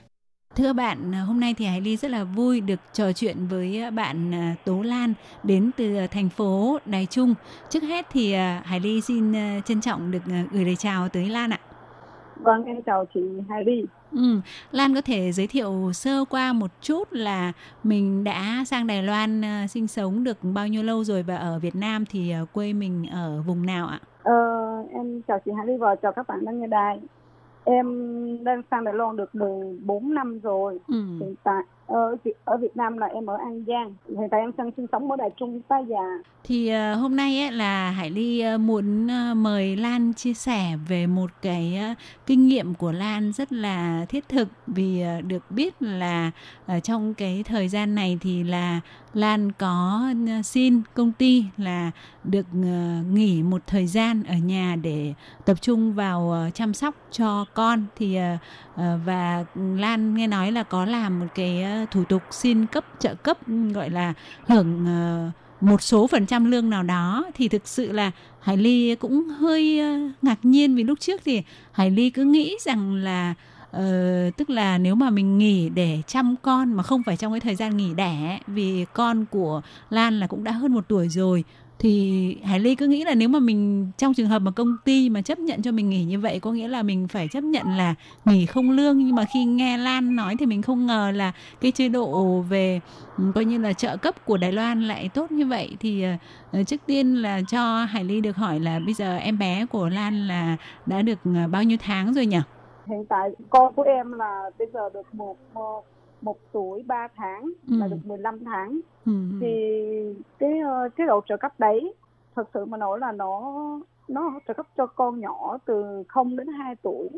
Thưa các bạn, hôm nay thì Hải Ly rất là vui được trò chuyện với bạn Tố Lan đến từ thành phố Đài Trung. Trước hết thì Hải Ly xin trân trọng được gửi lời chào tới Lan ạ. Vâng, em chào chị Hải Ly. Ừ. Lan có thể giới thiệu sơ qua một chút là mình đã sang Đài Loan uh, sinh sống được bao nhiêu lâu rồi và ở Việt Nam thì uh, quê mình ở vùng nào ạ? Ờ, em chào chị Hải Ly và chào các bạn đang nghe đài. Em đang sang Đài Loan được 14 năm rồi. Ừ. Hiện tại Ờ, ở ở Việt Nam là em ở An Giang. Hiện tại em đang sinh sống ở Đài Trung Tá Già. Thì uh, hôm nay ấy, là Hải Ly uh, muốn uh, mời Lan chia sẻ về một cái uh, kinh nghiệm của Lan rất là thiết thực vì uh, được biết là uh, trong cái thời gian này thì là Lan có uh, xin công ty là được uh, nghỉ một thời gian ở nhà để tập trung vào uh, chăm sóc cho con thì uh, uh, và Lan nghe nói là có làm một cái uh, thủ tục xin cấp trợ cấp gọi là hưởng ờ, một số phần trăm lương nào đó thì thực sự là Hải Ly cũng hơi ờ, ngạc nhiên vì lúc trước thì Hải Ly cứ nghĩ rằng là Ờ, tức là nếu mà mình nghỉ để chăm con mà không phải trong cái thời gian nghỉ đẻ vì con của Lan là cũng đã hơn một tuổi rồi thì Hải Ly cứ nghĩ là nếu mà mình trong trường hợp mà công ty mà chấp nhận cho mình nghỉ như vậy có nghĩa là mình phải chấp nhận là nghỉ không lương nhưng mà khi nghe Lan nói thì mình không ngờ là cái chế độ về ừ, coi như là trợ cấp của Đài Loan lại tốt như vậy thì uh, trước tiên là cho Hải Ly được hỏi là bây giờ em bé của Lan là đã được ờ, bao nhiêu tháng rồi nhỉ? Hiện tại con của em là bây giờ được một, một một tuổi 3 tháng ừ. là được 15 tháng ừ. thì cái ờ, cái độ trợ cấp đấy thật sự mà nói là nó nó trợ cấp cho con nhỏ từ 0 đến 2 tuổi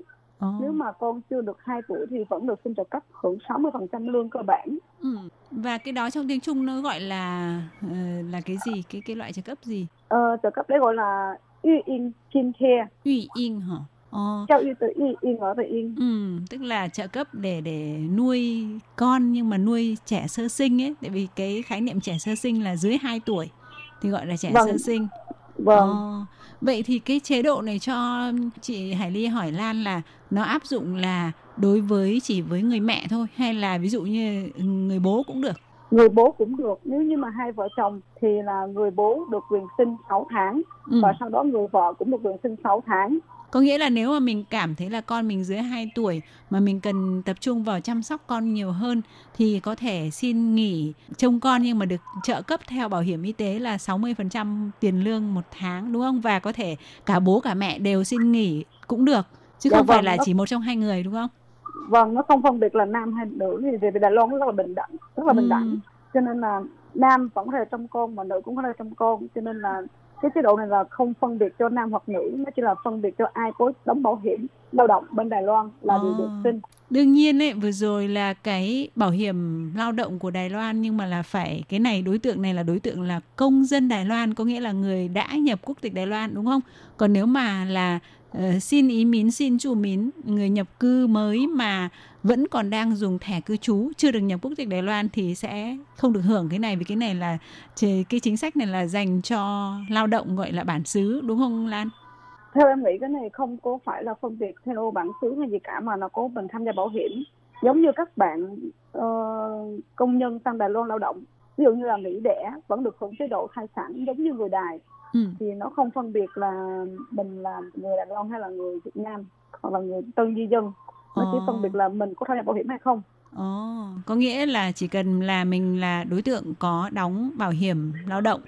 Oh. Nếu mà con chưa được 2 tuổi thì vẫn được xin trợ cấp hưởng 60% lương cơ bản. Ừ. Và cái đó trong tiếng Trung nó gọi là uh, là cái gì? Cái cái loại trợ cấp gì? Ờ, trợ cấp đấy gọi là Yu In Kin Care. Yu In hả? Ờ. Cho y tự yên, yên ở tự yên. Ừ, tức là trợ cấp để để nuôi con nhưng mà nuôi trẻ sơ sinh ấy, tại vì cái khái niệm trẻ sơ sinh là dưới 2 tuổi thì gọi là trẻ vâng. sơ sinh. Vâng. Ờ. Vậy thì cái chế độ này cho chị Hải Ly hỏi Lan là nó áp dụng là đối với chỉ với người mẹ thôi hay là ví dụ như người bố cũng được? người bố cũng được nếu như mà hai vợ chồng thì là người bố được quyền sinh 6 tháng ừ. và sau đó người vợ cũng được quyền sinh 6 tháng có nghĩa là nếu mà mình cảm thấy là con mình dưới 2 tuổi mà mình cần tập trung vào chăm sóc con nhiều hơn thì có thể xin nghỉ trông con nhưng mà được trợ cấp theo bảo hiểm y tế là 60% tiền lương một tháng đúng không? Và có thể cả bố cả mẹ đều xin nghỉ cũng được chứ dạ không vâng, phải là chỉ một trong hai người đúng không? Vâng, nó không phân biệt là nam hay nữ thì về Đài Loan rất là bình đẳng, rất là bình ừ. đẳng. Cho nên là nam vẫn có thể trông con mà nữ cũng có thể trông con cho nên là cái chế độ này là không phân biệt cho nam hoặc nữ nó chỉ là phân biệt cho ai có đóng bảo hiểm lao động bên Đài Loan là đều được ờ. xin đương nhiên ấy vừa rồi là cái bảo hiểm lao động của Đài Loan nhưng mà là phải cái này đối tượng này là đối tượng là công dân Đài Loan có nghĩa là người đã nhập quốc tịch Đài Loan đúng không còn nếu mà là uh, xin ý mín xin chủ mín người nhập cư mới mà vẫn còn đang dùng thẻ cư trú chưa được nhập quốc tịch Đài Loan thì sẽ không được hưởng cái này vì cái này là cái chính sách này là dành cho lao động gọi là bản xứ đúng không Lan? Theo em nghĩ cái này không có phải là phân biệt theo bản xứ hay gì cả mà nó có mình tham gia bảo hiểm giống như các bạn uh, công nhân sang Đài Loan lao động ví dụ như là nghỉ đẻ vẫn được hưởng chế độ thai sản giống như người Đài ừ. thì nó không phân biệt là mình là người Đài Loan hay là người Việt Nam hoặc là người tân di dân nó ờ. chỉ phân biệt là mình có tham gia bảo hiểm hay không Ồ, oh, có nghĩa là chỉ cần là mình là đối tượng có đóng bảo hiểm lao động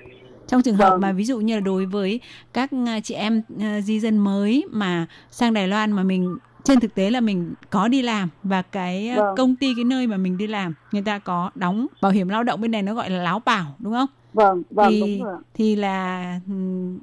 trong trường hợp vâng. mà ví dụ như là đối với các à, chị em uh, di dân mới mà sang Đài Loan mà mình trên thực tế là mình có đi làm và cái à, vâng. công ty cái nơi mà mình đi làm người ta có đóng bảo hiểm lao động bên này nó gọi là láo bảo đúng không? Vâng, vâng thì, đúng rồi. Thì là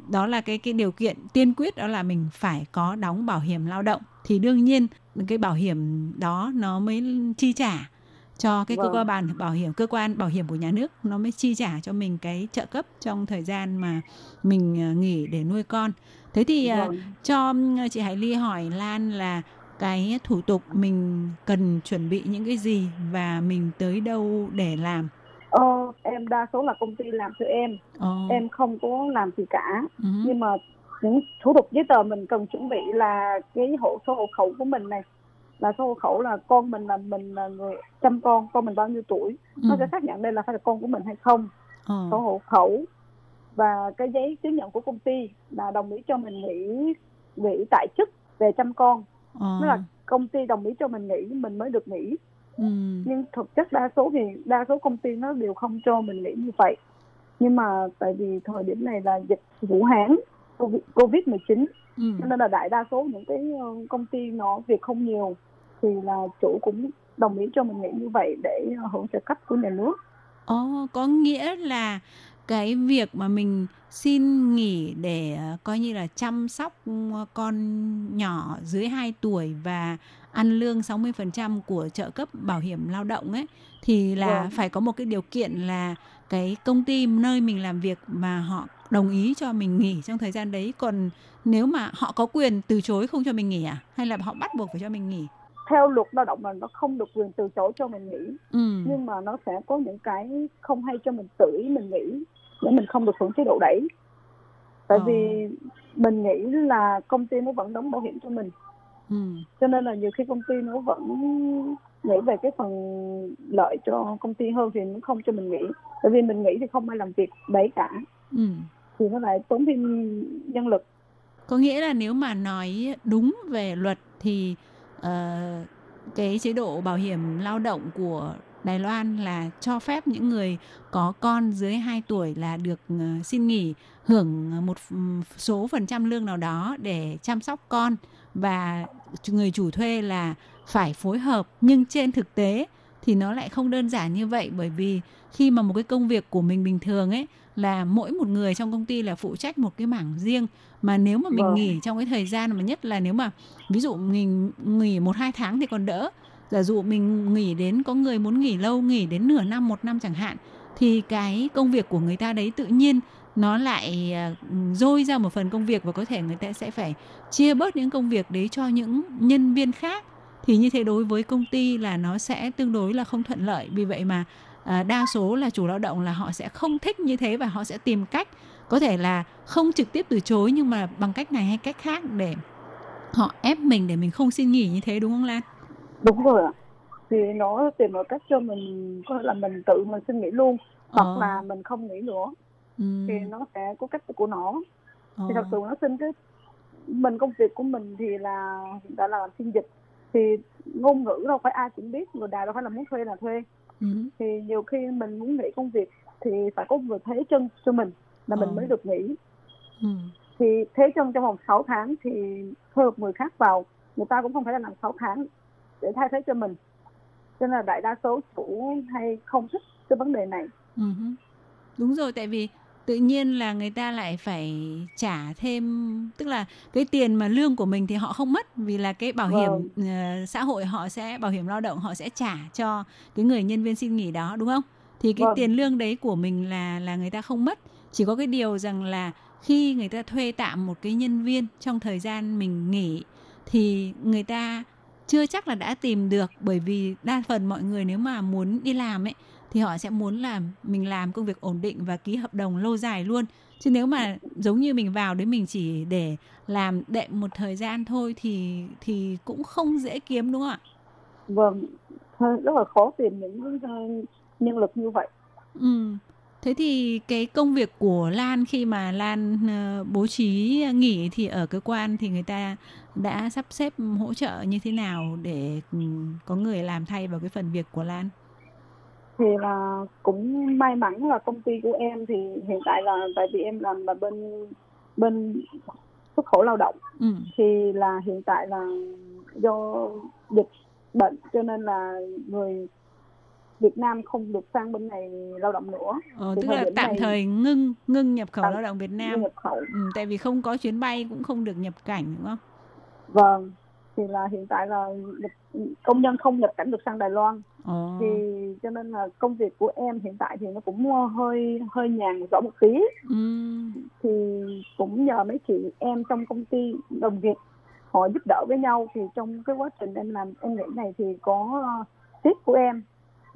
đó là cái cái điều kiện tiên quyết đó là mình phải có đóng bảo hiểm lao động thì đương nhiên cái bảo hiểm đó nó mới chi trả cho cái vâng. cơ quan bảo hiểm cơ quan bảo hiểm của nhà nước nó mới chi trả cho mình cái trợ cấp trong thời gian mà mình à, nghỉ để nuôi con thế thì à, vâng. cho chị Hải Ly hỏi Lan là cái thủ tục mình cần chuẩn bị những cái gì và mình tới đâu để làm Ờ, em đa số là công ty làm cho em oh. em không có làm gì cả uh-huh. nhưng mà những thủ tục giấy tờ mình cần chuẩn bị là cái hộ số hộ khẩu của mình này là số hộ khẩu là con mình là mình là người chăm con con mình bao nhiêu tuổi ừ. nó sẽ xác nhận đây là phải là con của mình hay không ừ. số hộ khẩu và cái giấy chứng nhận của công ty là đồng ý cho mình nghỉ nghỉ tại chức về chăm con ừ. Tức là công ty đồng ý cho mình nghỉ mình mới được nghỉ ừ. nhưng thực chất đa số thì đa số công ty nó đều không cho mình nghỉ như vậy nhưng mà tại vì thời điểm này là dịch Vũ Hán Covid 19 ừ. nên là đại đa số những cái ờ, công ty nó việc không nhiều thì là chủ cũng đồng ý cho mình nghỉ như vậy để hưởng trợ cấp của nhà nước. Ồ, có nghĩa là cái việc mà mình xin nghỉ để ờ, coi như là chăm sóc ờ, con nhỏ dưới 2 tuổi và ăn lương 60% của trợ cấp bảo hiểm lao động ấy thì là vâng. phải có một cái điều kiện là cái công ty nơi mình làm việc mà họ đồng ý cho mình nghỉ trong thời gian đấy còn nếu mà họ có quyền từ chối không cho mình nghỉ à hay là họ bắt buộc phải cho mình nghỉ theo luật lao động là nó không được quyền từ chối cho mình nghỉ ừ. nhưng mà nó sẽ có những cái không hay cho mình tự ý mình nghỉ để mình không được hưởng chế độ đấy tại ờ. vì mình nghĩ là công ty nó vẫn đóng bảo hiểm cho mình ừ. cho nên là nhiều khi công ty nó vẫn nghĩ về cái phần lợi cho công ty hơn thì nó không cho mình nghỉ tại vì mình nghĩ thì không ai làm việc đấy cả ừ thì nó lại tốn thêm nhân lực. Có nghĩa là nếu mà nói đúng về luật thì uh, cái chế độ bảo hiểm lao động của Đài Loan là cho phép những người có con dưới 2 tuổi là được ờ, xin nghỉ hưởng một số phần trăm lương nào đó để chăm sóc con. Và người chủ thuê là phải phối hợp nhưng trên thực tế thì nó lại không đơn giản như vậy. Bởi vì khi mà một cái công việc của mình bình thường ấy là mỗi một người trong công ty là phụ trách một cái mảng riêng. Mà nếu mà mình vâng. nghỉ trong cái thời gian mà nhất là nếu mà ví dụ mình nghỉ một hai tháng thì còn đỡ. Giả dụ mình nghỉ đến có người muốn nghỉ lâu nghỉ đến nửa năm một năm chẳng hạn thì cái công việc của người ta đấy tự nhiên nó lại à, dôi ra một phần công việc và có thể người ta sẽ phải chia bớt những công việc đấy cho những nhân viên khác. Thì như thế đối với công ty là nó sẽ tương đối là không thuận lợi. Vì vậy mà à, đa số là chủ lao động là họ sẽ không thích như thế và họ sẽ tìm cách có thể là không trực tiếp từ chối nhưng mà bằng cách này hay cách khác để họ ép mình để mình không xin nghỉ như thế đúng không Lan? Đúng rồi ạ. Thì nó tìm một cách cho mình có là mình tự mình xin nghỉ luôn hoặc ờ. là mình không nghỉ nữa. Ừ. Thì nó sẽ có cách của nó. Ờ. Thì thật sự nó xin cái mình công việc của mình thì là hiện tại là làm phiên dịch thì ngôn ngữ đâu phải ai cũng biết người đài đâu phải là muốn thuê là thuê ừ. thì nhiều khi mình muốn nghỉ công việc thì phải có người thế chân cho mình là mình ừ. mới được nghỉ ừ. thì thế chân trong vòng 6 tháng thì thuê một người khác vào người ta cũng không phải là làm 6 tháng để thay thế cho mình cho nên là đại đa số chủ hay không thích cái vấn đề này ừ. đúng rồi tại vì tự nhiên là người ta lại phải trả thêm tức là cái tiền mà lương của mình thì họ không mất vì là cái bảo hiểm vâng. uh, xã hội họ sẽ bảo hiểm lao động họ sẽ trả cho cái người nhân viên xin nghỉ đó đúng không thì cái vâng. tiền lương đấy của mình là là người ta không mất chỉ có cái điều rằng là khi người ta thuê tạm một cái nhân viên trong thời gian mình nghỉ thì người ta chưa chắc là đã tìm được bởi vì đa phần mọi người nếu mà muốn đi làm ấy thì họ sẽ muốn là mình làm công việc ổn định và ký hợp đồng lâu dài luôn chứ nếu mà giống như mình vào đấy mình chỉ để làm đệm một thời gian thôi thì thì cũng không dễ kiếm đúng không ạ vâng rất là khó tìm những nhân lực như vậy ừ. Thế thì cái công việc của Lan khi mà Lan uh, bố trí nghỉ thì ở cơ quan thì người ta đã sắp xếp hỗ trợ như thế nào để um, có người làm thay vào cái phần việc của Lan? Thì là cũng may mắn là công ty của em thì hiện tại là tại vì em làm là bên bên xuất khẩu lao động ừ. thì là hiện tại là do dịch bệnh cho nên là người Việt Nam không được sang bên này lao động nữa. Ờ, tức là tạm này, thời ngưng ngưng nhập khẩu lao động Việt Nam. Nhập khẩu. Ừ, tại vì không có chuyến bay cũng không được nhập cảnh đúng không? Vâng, thì là hiện tại là công nhân không nhập cảnh được sang Đài Loan. Ồ. Thì cho nên là công việc của em hiện tại thì nó cũng hơi hơi nhàn rõ một tí. Ừ. Thì cũng nhờ mấy chị em trong công ty đồng nghiệp họ giúp đỡ với nhau thì trong cái quá trình em làm em nghĩ này thì có tiếp của em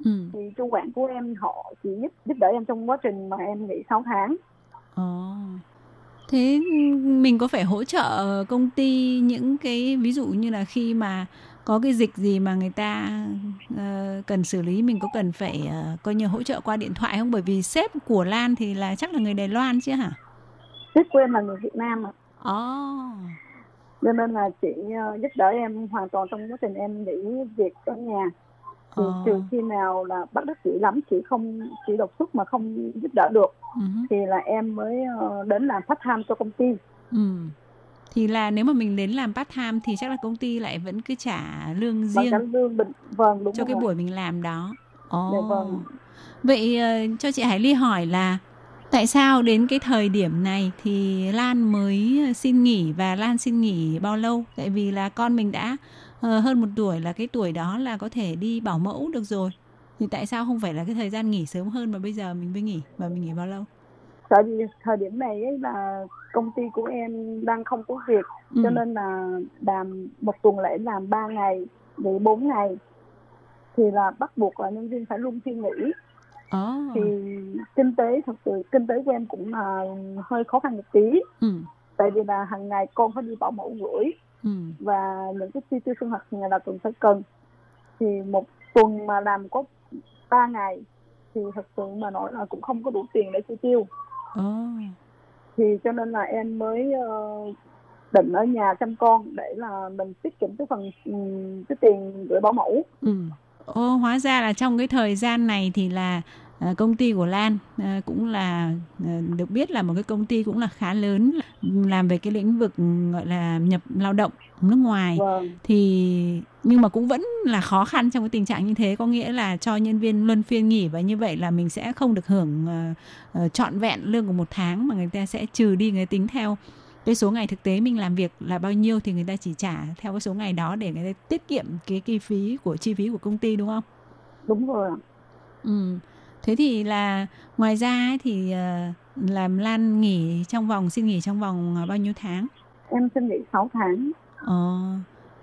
ừ. thì chủ quản của em họ chỉ giúp giúp đỡ em trong quá trình mà em nghỉ 6 tháng Ồ. Thế mình có phải hỗ trợ công ty những cái ví dụ như là khi mà có cái dịch gì mà người ta uh, cần xử lý mình có cần phải uh, coi như hỗ trợ qua điện thoại không bởi vì sếp của Lan thì là chắc là người Đài Loan chứ hả? Sếp của em là người Việt Nam ạ. Oh. Cho nên là chị uh, giúp đỡ em hoàn toàn trong quá trình em nghỉ việc ở nhà thì ờ. trừ khi nào là bắt đắc dĩ lắm chị không chỉ đột xuất mà không giúp đỡ được uh-huh. thì là em mới uh, đến làm part time cho công ty ừ. thì là nếu mà mình đến làm part time thì chắc là công ty lại vẫn cứ trả lương riêng trả lương bình vâng đúng cho cái buổi mình làm đó oh. vâng. vậy uh, cho chị Hải Ly hỏi là tại sao đến cái thời điểm này thì Lan mới xin nghỉ và Lan xin nghỉ bao lâu tại vì là con mình đã Ờ, hơn một tuổi là cái tuổi đó là có thể đi bảo mẫu được rồi thì tại sao không phải là cái thời gian nghỉ sớm hơn mà bây giờ mình mới nghỉ và mình nghỉ bao lâu tại vì thời điểm này ấy là công ty của em đang không có việc ừ. cho nên là làm một tuần lễ làm 3 ngày nghỉ 4 ngày thì là bắt buộc là nhân viên phải luôn phiên nghỉ oh. thì kinh tế thật sự kinh tế của em cũng là hơi khó khăn một tí ừ. tại vì là hàng ngày con phải đi bảo mẫu gửi Ừ. và những cái chi tiêu sinh hoạt nhà là cần phải cần thì một tuần mà làm có 3 ngày thì thật sự mà nói là cũng không có đủ tiền để chi tiêu oh. thì cho nên là em mới uh, định ở nhà chăm con để là mình tiết kiệm cái phần um, cái tiền gửi bảo mẫu ừ. Ồ, hóa ra là trong cái thời gian này thì là À, công ty của Lan à, cũng là à, được biết là một cái công ty cũng là khá lớn làm về cái lĩnh vực gọi là nhập lao động nước ngoài vâng. thì nhưng mà cũng vẫn là khó khăn trong cái tình trạng như thế có nghĩa là cho nhân viên luân phiên nghỉ và như vậy là mình sẽ không được hưởng uh, uh, trọn vẹn lương của một tháng mà người ta sẽ trừ đi người tính theo cái số ngày thực tế mình làm việc là bao nhiêu thì người ta chỉ trả theo cái số ngày đó để người ta tiết kiệm cái chi phí của chi phí của công ty đúng không? Đúng rồi. Ừ thế thì là ngoài ra thì ờ, làm Lan nghỉ trong vòng xin nghỉ trong vòng ờ, bao nhiêu tháng? Em xin nghỉ 6 tháng. Ờ.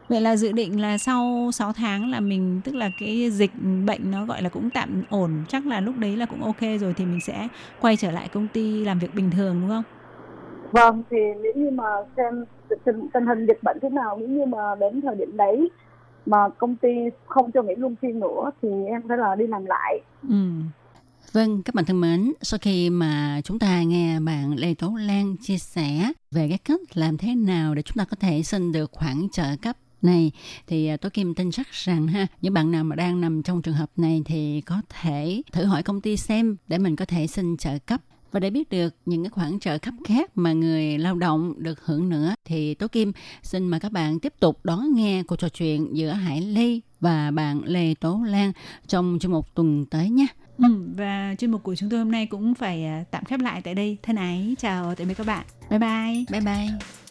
Vậy là dự định là sau 6 tháng là mình tức là cái dịch bệnh nó gọi là cũng tạm ổn chắc là lúc đấy là cũng ok rồi thì mình sẽ quay trở lại công ty làm việc bình thường đúng không? Vâng thì nếu như mà xem tình, tình hình dịch bệnh thế nào nếu như mà đến thời điểm đấy mà công ty không cho nghỉ luân phiên nữa thì em phải là đi làm lại. Ừ Vâng, các bạn thân mến, sau khi mà chúng ta nghe bạn Lê Tố Lan chia sẻ về cái cách làm thế nào để chúng ta có thể xin được khoản trợ cấp này thì à, tôi Kim tin chắc rằng ha những bạn nào mà đang nằm trong trường hợp này thì có thể thử hỏi công ty xem để mình có thể xin trợ cấp và để biết được những cái khoản trợ cấp khác mà người lao động được hưởng nữa thì Tố Kim xin mời các bạn tiếp tục đón nghe cuộc trò chuyện giữa Hải Ly và bạn Lê Tố Lan trong chương một tuần tới nhé. Ừ, và chuyên mục của chúng tôi hôm nay cũng phải à, tạm khép lại tại đây. Thân ái chào tạm biệt các bạn. Bye bye. Bye bye.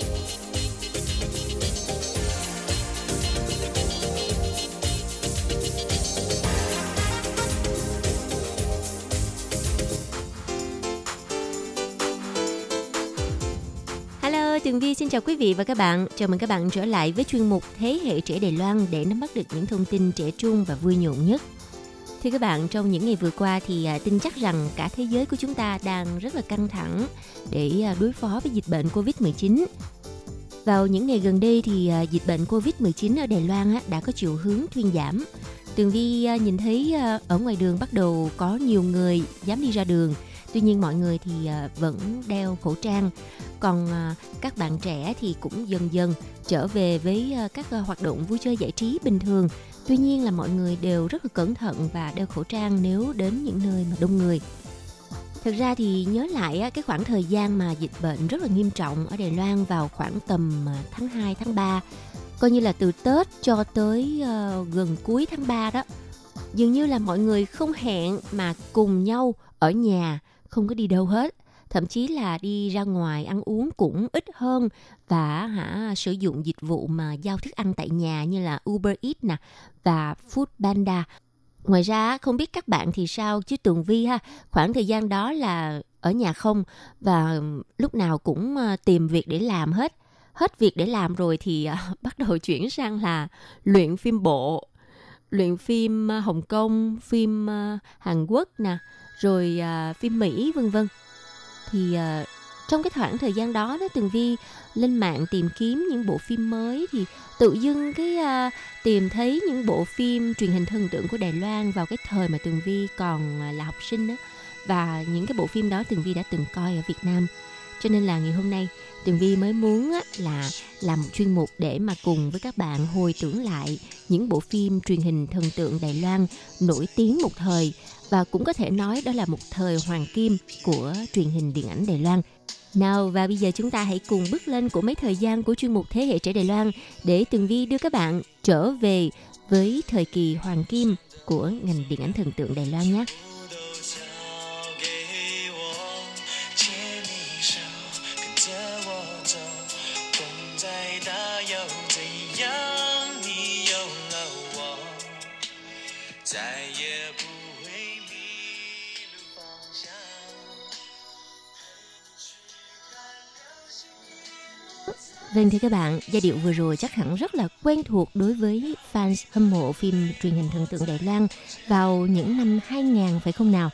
Chào quý vị và các bạn. Chào mừng các bạn trở lại với chuyên mục Thế hệ trẻ Đài Loan để nắm bắt được những thông tin trẻ trung và vui nhộn nhất. Thưa các bạn, trong những ngày vừa qua thì à, tin chắc rằng cả thế giới của chúng ta đang rất là căng thẳng để à, đối phó với dịch bệnh Covid-19. Vào những ngày gần đây thì à, dịch bệnh Covid-19 ở Đài Loan đã có chiều hướng thuyên giảm. Tường Vi nhìn thấy ở ngoài đường bắt đầu có nhiều người dám đi ra đường. Tuy nhiên mọi người thì à, vẫn đeo khẩu trang. Còn à, các bạn trẻ thì cũng dần dần trở về với à, các hoạt động vui chơi giải trí bình thường. Tuy nhiên là mọi người đều rất là cẩn thận và đeo khẩu trang nếu đến những nơi mà đông người. Thực ra thì nhớ lại cái khoảng thời gian mà dịch bệnh rất là nghiêm trọng ở Đài Loan vào khoảng tầm tháng 2, tháng 3 coi như là từ Tết cho tới ờ, gần cuối tháng 3 đó. Dường như là mọi người không hẹn mà cùng nhau ở nhà, không có đi đâu hết. Thậm chí là đi ra ngoài ăn uống cũng ít hơn và hả sử dụng dịch vụ mà giao thức ăn tại nhà như là Uber Eats nè và Food Panda. Ngoài ra không biết các bạn thì sao chứ Tường Vi ha, khoảng thời gian đó là ở nhà không và lúc nào cũng ờ, tìm việc để làm hết. Hết việc để làm rồi thì ờ, (laughs) bắt đầu chuyển sang là luyện phim bộ, luyện phim ờ, Hồng Kông, phim Hàn Quốc nè, rồi à, phim Mỹ vân vân. Thì à, trong cái khoảng thời gian đó đó Tường Vi lên mạng tìm kiếm những bộ phim mới thì tự dưng cái à, tìm thấy những bộ phim truyền hình thần tượng của Đài Loan vào cái thời mà Tường Vi còn à, là học sinh đó và những cái bộ phim đó Tường Vi đã từng coi ở Việt Nam. Cho nên là ngày hôm nay Tường Vi mới muốn á, là làm một chuyên mục để mà cùng với các bạn hồi tưởng lại những bộ phim truyền hình thần tượng Đài Loan nổi tiếng một thời và cũng có thể nói đó là một thời hoàng kim của truyền hình điện ảnh Đài Loan. Nào, và bây giờ chúng ta hãy cùng bước lên của mấy thời gian của chuyên mục Thế hệ trẻ Đài Loan để Tường Vi đưa các bạn trở về với thời kỳ hoàng kim của ngành điện ảnh thần tượng Đài Loan nhé. Yeah. Vâng thưa các bạn, giai điệu vừa rồi chắc hẳn rất là quen thuộc đối với fans hâm mộ phim truyền hình thần tượng Đài Loan vào những năm 2000 phải không nào?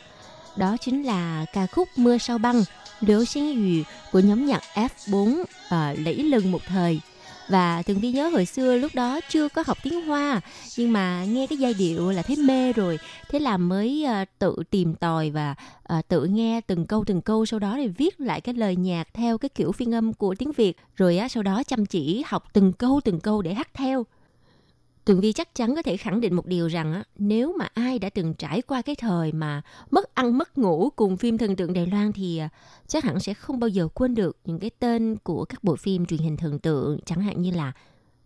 Đó chính là ca khúc Mưa sao băng, Liễu Xin Yu của nhóm nhạc F4 à, ờ, lẫy lừng một thời. Và Tường Vi nhớ hồi xưa lúc đó chưa có học tiếng Hoa nhưng mà nghe cái giai điệu là thấy mê rồi. Thế là mới uh, tự tìm tòi và uh, tự nghe từng câu từng câu sau đó thì viết lại cái lời nhạc theo cái kiểu phiên âm của tiếng Việt rồi á sau đó chăm chỉ học từng câu từng câu để hát theo. Tường Vi chắc chắn có thể khẳng định một điều rằng á, nếu mà ai đã từng trải qua cái thời mà mất ăn mất ngủ cùng phim thần tượng Đài Loan thì à, chắc hẳn sẽ không bao giờ quên được những cái tên của các bộ phim truyền hình thần tượng chẳng hạn như là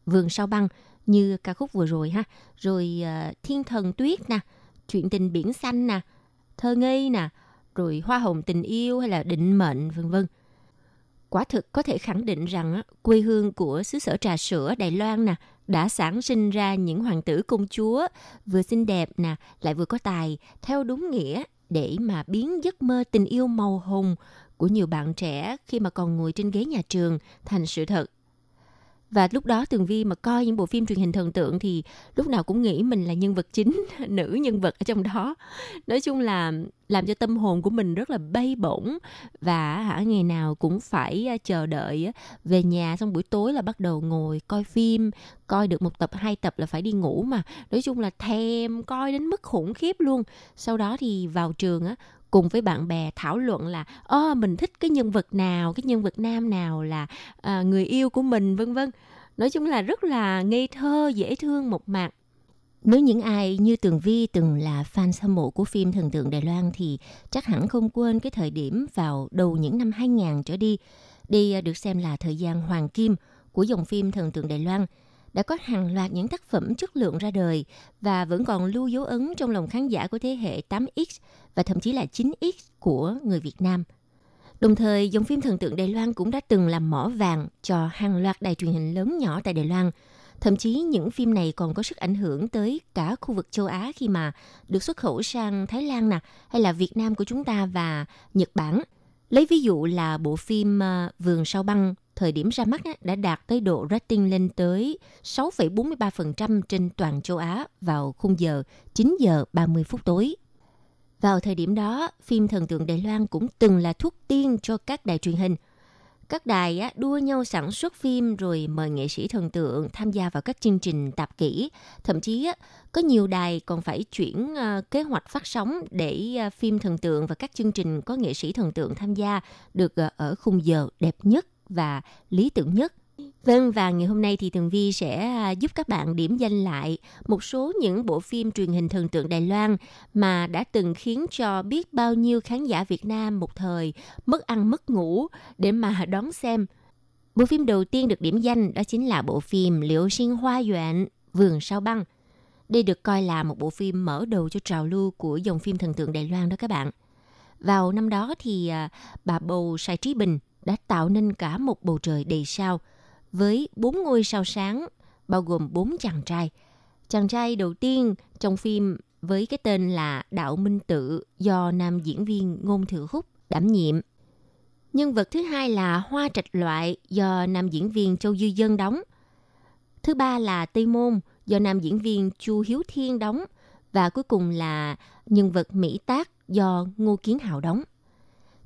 Vườn sao băng như ca khúc vừa rồi ha, rồi à, Thiên thần tuyết nè, Chuyện tình biển xanh nè, Thơ ngây nè, rồi Hoa hồng tình yêu hay là Định mệnh vân vân. Quả thực có thể khẳng định rằng á, quê hương của xứ sở trà sữa Đài Loan nè đã sản sinh ra những hoàng tử công chúa vừa xinh đẹp nè, lại vừa có tài, theo đúng nghĩa để mà biến giấc mơ tình yêu màu hồng của nhiều bạn trẻ khi mà còn ngồi trên ghế nhà trường thành sự thật. Và lúc đó Tường Vi mà coi những bộ phim truyền hình thần tượng thì lúc nào cũng nghĩ mình là nhân vật chính, (laughs) nữ nhân vật ở trong đó. Nói chung là làm cho tâm hồn của mình rất là bay bổng và hả ngày nào cũng phải chờ đợi về nhà xong buổi tối là bắt đầu ngồi coi phim, coi được một tập hai tập là phải đi ngủ mà. Nói chung là thèm coi đến mức khủng khiếp luôn. Sau đó thì vào trường á cùng với bạn bè thảo luận là ơ mình thích cái nhân vật nào cái nhân vật nam nào là à, người yêu của mình vân vân nói chung là rất là ngây thơ dễ thương một mặt Nếu những ai như Tường Vi từng là fan hâm mộ của phim Thần tượng Đài Loan thì chắc hẳn không quên cái thời điểm vào đầu những năm 2000 trở đi. Đây ờ, được xem là thời gian hoàng kim của dòng phim Thần tượng Đài Loan. Đã có hàng loạt những tác phẩm chất lượng ra đời và vẫn còn lưu dấu ấn trong lòng khán giả của thế hệ 8X và thậm chí là 9X của người Việt Nam. Đồng thời, dòng phim Thần tượng Đài Loan cũng đã từng làm mỏ vàng cho hàng loạt đài truyền hình lớn nhỏ tại Đài Loan – Thậm chí những phim này còn có sức ảnh hưởng tới cả khu vực châu Á khi mà được xuất khẩu sang Thái Lan nè, hay là Việt Nam của chúng ta và Nhật Bản. Lấy ví dụ là bộ phim ờ, Vườn sao băng thời điểm ra mắt đã đạt tới độ rating lên tới 6,43% trên toàn châu Á vào khung giờ 9 giờ 30 phút tối. Vào thời điểm đó, phim Thần tượng Đài Loan cũng từng là thuốc tiên cho các đài truyền hình – các đài đua nhau sản xuất phim rồi mời nghệ sĩ thần tượng tham gia vào các chương trình tạp kỹ. Thậm chí có nhiều đài còn phải chuyển ờ, kế hoạch phát sóng để ờ, phim thần tượng và các chương trình có nghệ sĩ thần tượng tham gia được ờ, ở khung giờ đẹp nhất và lý tưởng nhất Vâng, và ngày hôm nay thì Tường Vi sẽ à, giúp các bạn điểm danh lại một số những bộ phim truyền hình thần tượng Đài Loan mà đã từng khiến cho biết bao nhiêu khán giả Việt Nam một thời mất ăn mất ngủ để mà đón xem. Bộ phim đầu tiên được điểm danh đó chính là bộ phim Liễu Sinh Hoa Duyện Vườn Sao Băng. Đây được coi là một bộ phim mở đầu cho trào lưu của dòng phim thần tượng Đài Loan đó các bạn. Vào năm đó thì à, bà bầu Sài Trí Bình đã tạo nên cả một bầu trời đầy sao – với bốn ngôi sao sáng, bao gồm bốn chàng trai. Chàng trai đầu tiên trong phim với cái tên là Đạo Minh Tự do nam diễn viên Ngôn Thừa Húc đảm nhiệm. Nhân vật thứ hai là Hoa Trạch Loại do nam diễn viên Châu Dư Dân đóng. Thứ ba là Tây Môn do nam diễn viên Chu Hiếu Thiên đóng. Và cuối cùng là nhân vật Mỹ Tác do Ngô Kiến Hào đóng.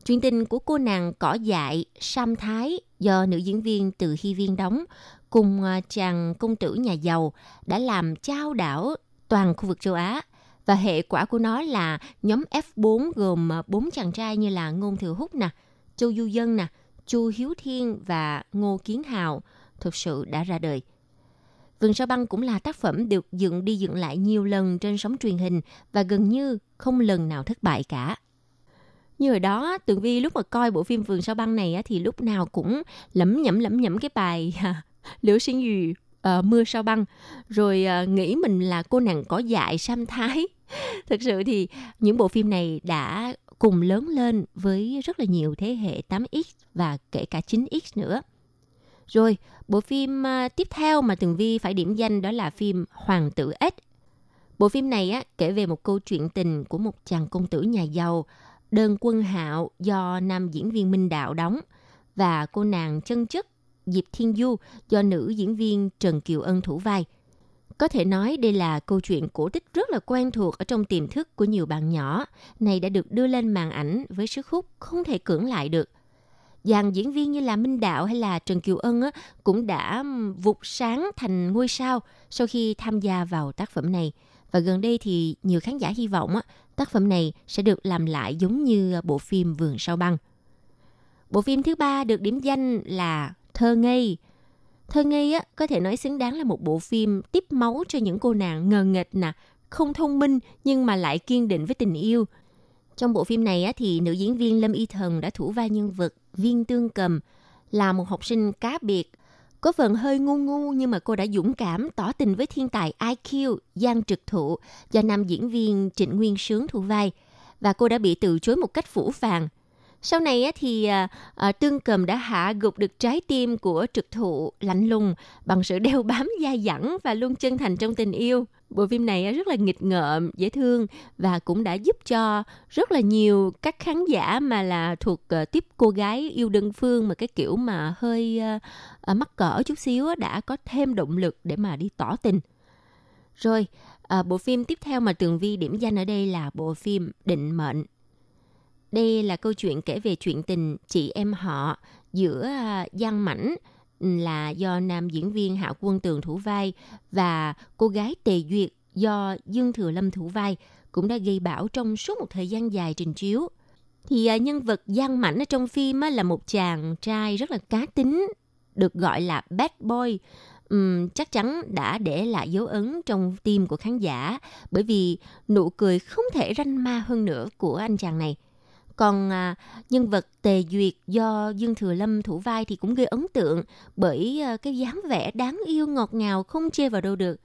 Chuyện tình của cô nàng cỏ dại Sam Thái do nữ diễn viên Từ Hy Viên đóng cùng à, chàng công tử nhà giàu đã làm trao đảo toàn khu vực châu Á. Và hệ quả của nó là nhóm F4 gồm à, bốn chàng trai như là Ngôn Thừa Húc nè, Châu Du Dân nè, Chu Hiếu Thiên và Ngô Kiến Hào thực sự đã ra đời. Vườn sao băng cũng là tác phẩm được dựng đi dựng lại nhiều lần trên sóng truyền hình và gần như không lần nào thất bại cả như hồi đó tường vi lúc mà coi bộ phim vườn sao băng này á, thì lúc nào cũng lẩm nhẩm lẩm nhẩm cái bài à, liễu sinh dù uh, mưa sao băng rồi uh, nghĩ mình là cô nàng có dại sam thái (laughs) thực sự thì những bộ phim này đã cùng lớn lên với rất là nhiều thế hệ 8X và kể cả 9X nữa. Rồi, bộ phim ờ, tiếp theo mà Tường Vi phải điểm danh đó là phim Hoàng tử Ếch. Bộ phim này á, kể về một câu chuyện tình của một chàng công tử nhà giàu Đơn Quân Hạo do nam diễn viên Minh Đạo đóng và cô nàng chân chất Diệp Thiên Du do nữ diễn viên Trần Kiều Ân thủ vai. Có thể nói đây là câu chuyện cổ tích rất là quen thuộc ở trong tiềm thức của nhiều bạn nhỏ, này đã được đưa lên màn ảnh với sức hút không thể cưỡng lại được. Dàn diễn viên như là Minh Đạo hay là Trần Kiều Ân á, cũng đã vụt sáng thành ngôi sao sau khi tham gia vào tác phẩm này. Và gần đây thì nhiều khán giả hy vọng á, tác phẩm này sẽ được làm lại giống như ờ, bộ phim Vườn sao băng. Bộ phim thứ ba được điểm danh là Thơ ngây. Thơ ngây á, có thể nói xứng đáng là một bộ phim tiếp máu cho những cô nàng ngờ nghệch nè, không thông minh nhưng mà lại kiên định với tình yêu. Trong bộ phim này á, thì nữ diễn viên Lâm Y Thần đã thủ vai nhân vật Viên Tương Cầm là một học sinh cá biệt – có phần hơi ngu ngu nhưng mà cô đã dũng cảm tỏ tình với thiên tài IQ Giang Trực Thụ do nam diễn viên Trịnh Nguyên Sướng thủ vai. Và cô đã bị từ chối một cách phủ phàng. Sau này thì à, à, Tương Cầm đã hạ gục được trái tim của trực thụ lạnh lùng bằng sự đeo (laughs) bám dai dẳng và luôn chân thành trong tình yêu. Bộ phim này rất là nghịch ngợm dễ thương và cũng đã giúp cho rất là nhiều các khán giả mà là thuộc à, tiếp cô gái yêu đơn phương mà cái kiểu mà hơi mắc cỡ chút xíu đã có thêm động lực để mà đi tỏ tình. Rồi à, bộ phim tiếp theo mà tường vi điểm danh ở đây là bộ phim định mệnh đây là câu chuyện kể về chuyện tình chị em họ giữa à, giang mảnh ừ, là do nam diễn viên Hạ Quân Tường thủ vai và cô gái Tề Duyệt do Dương Thừa Lâm thủ vai cũng đã gây bão trong suốt một thời gian dài trình chiếu. Thì à, nhân vật Giang Mảnh ở trong phim là một chàng trai rất là cá tính, được gọi là bad boy, um, chắc chắn đã để lại dấu ấn trong tim của khán giả bởi vì nụ cười không thể ranh ma hơn nữa của anh chàng này. Còn à, nhân vật Tề Duyệt do Dương Thừa Lâm thủ vai thì cũng gây ấn tượng bởi à, cái dáng vẻ đáng yêu ngọt ngào không chê vào đâu được.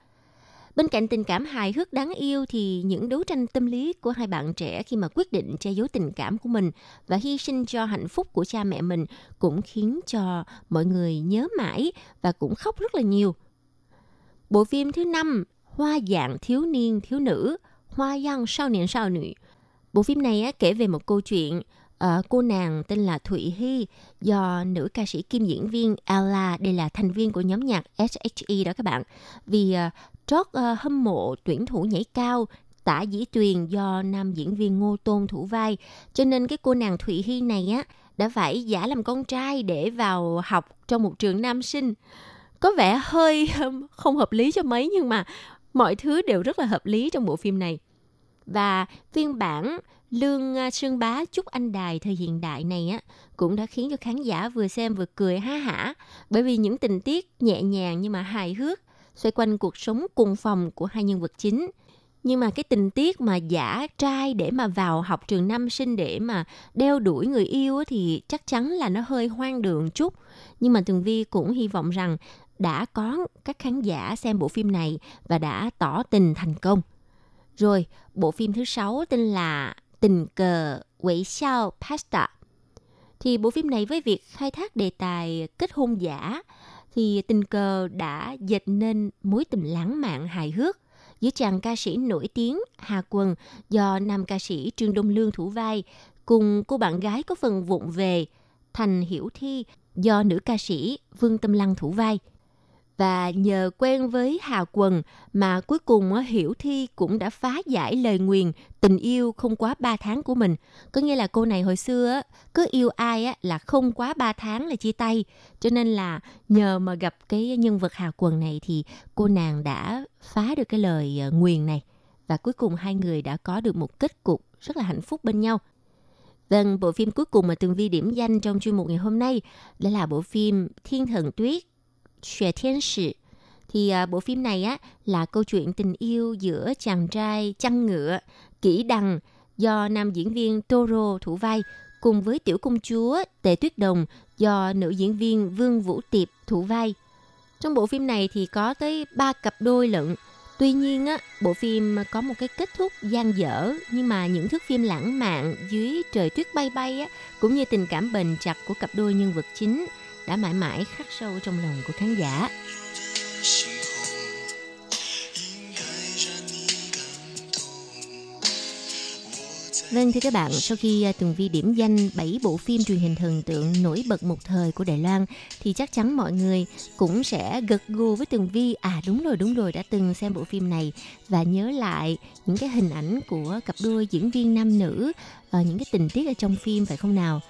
Bên cạnh tình cảm hài hước đáng yêu thì những đấu tranh tâm lý của hai bạn trẻ khi mà quyết định che giấu tình cảm của mình và hy sinh cho hạnh phúc của cha mẹ mình cũng khiến cho mọi người nhớ mãi và cũng khóc rất là nhiều. Bộ phim thứ năm Hoa dạng thiếu niên thiếu nữ Hoa yang sao niên sao nữ Bộ phim này á, kể về một câu chuyện uh, cô nàng tên là Thụy Hy do nữ ca sĩ kim diễn viên Ella đây là thành viên của nhóm nhạc SHE đó các bạn. Vì uh, trót uh, hâm mộ tuyển thủ nhảy cao tả dĩ tuyền do nam diễn viên Ngô Tôn thủ vai cho nên cái cô nàng Thụy Hy này á đã phải giả làm con trai để vào học trong một trường nam sinh. Có vẻ hơi không hợp lý cho mấy nhưng mà mọi thứ đều rất là hợp lý trong bộ phim này và phiên bản Lương à, Sơn Bá Chúc Anh Đài thời hiện đại này á, cũng đã khiến cho khán giả vừa xem vừa cười ha hả bởi vì những tình tiết nhẹ nhàng nhưng mà hài hước, xoay quanh cuộc sống cùng phòng của hai nhân vật chính. Nhưng mà cái tình tiết mà giả trai để mà vào học trường năm sinh để mà đeo đuổi người yêu thì chắc chắn là nó hơi hoang đường chút. Nhưng mà Tường Vi cũng hy vọng rằng đã có các khán giả xem bộ phim này và đã tỏ tình thành công. Rồi, bộ phim thứ sáu tên là Tình cờ Quỷ sao Pasta. Thì bộ phim này với việc khai thác đề tài kết hôn giả thì tình cờ đã dệt nên mối tình lãng mạn hài hước giữa chàng ca sĩ nổi tiếng Hà Quân do nam ca sĩ Trương Đông Lương thủ vai cùng cô bạn gái có phần vụng về Thành Hiểu Thi do nữ ca sĩ Vương Tâm Lăng thủ vai – và nhờ quen với Hà Quần mà cuối cùng ờ, Hiểu Thi cũng đã phá giải lời nguyền tình yêu không quá 3 tháng của mình. Có nghĩa là cô này hồi xưa ờ, cứ yêu ai ờ, là không quá 3 tháng là chia tay. Cho nên là nhờ mà gặp cái nhân vật Hà Quần này thì cô nàng đã phá được cái lời nguyền này. Và cuối cùng hai người đã có được một kết cục rất là hạnh phúc bên nhau. Vâng, bộ phim cuối cùng mà Tường Vi điểm danh trong chuyên mục ngày hôm nay đó là bộ phim Thiên Thần Tuyết Xuệ Thiên Sĩ. thì à, bộ phim này á là câu chuyện tình yêu giữa chàng trai chăn ngựa kỹ đằng do nam diễn viên Toro thủ vai cùng với tiểu công chúa Tề Tuyết Đồng do nữ diễn viên Vương Vũ Tiệp thủ vai. Trong bộ phim này thì có tới ba cặp đôi lận. Tuy nhiên á, bộ phim có một cái kết thúc gian dở nhưng mà những thước phim lãng mạn dưới trời tuyết bay bay á, cũng như tình cảm bền chặt của cặp đôi nhân vật chính đã mãi mãi khắc sâu trong lòng của khán giả. Vâng thưa các bạn, sau khi à, Tường Vi điểm danh 7 bộ phim truyền hình thần tượng nổi bật một thời của Đài Loan thì chắc chắn mọi người cũng sẽ gật gù với Tường Vi à đúng rồi đúng rồi đã từng xem bộ phim này và nhớ lại những cái hình ảnh của cặp đôi diễn viên nam nữ và những cái tình tiết ở trong phim phải không nào?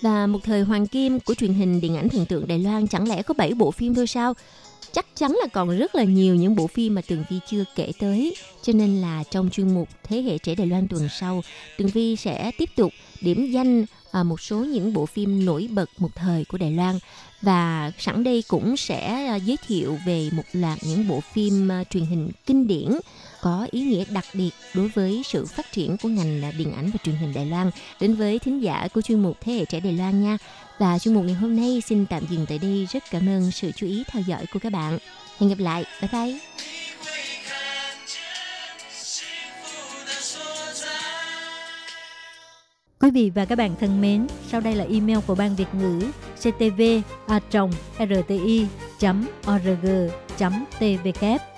Và một thời hoàng kim của truyền hình điện ảnh thần tượng Đài Loan chẳng lẽ có 7 bộ phim thôi sao? Chắc chắn là còn rất là nhiều những bộ phim mà Tường Vi chưa kể tới. Cho nên là trong chuyên mục Thế hệ trẻ Đài Loan tuần sau, Tường Vi sẽ tiếp tục điểm danh à, một số những bộ phim nổi bật một thời của Đài Loan và sẵn đây cũng sẽ à, giới thiệu về một loạt những bộ phim à, truyền hình kinh điển có ý nghĩa đặc biệt đối với sự phát triển của ngành điện ảnh và truyền hình Đài Loan đến với thính giả của chuyên mục Thế hệ trẻ Đài Loan nha. Và chuyên mục ngày hôm nay xin tạm dừng tại đây. Rất cảm ơn sự chú ý theo dõi của các bạn. Hẹn gặp lại. Bye bye. Quý vị và các bạn thân mến, sau đây là email của Ban Việt ngữ ctv a rti org tvk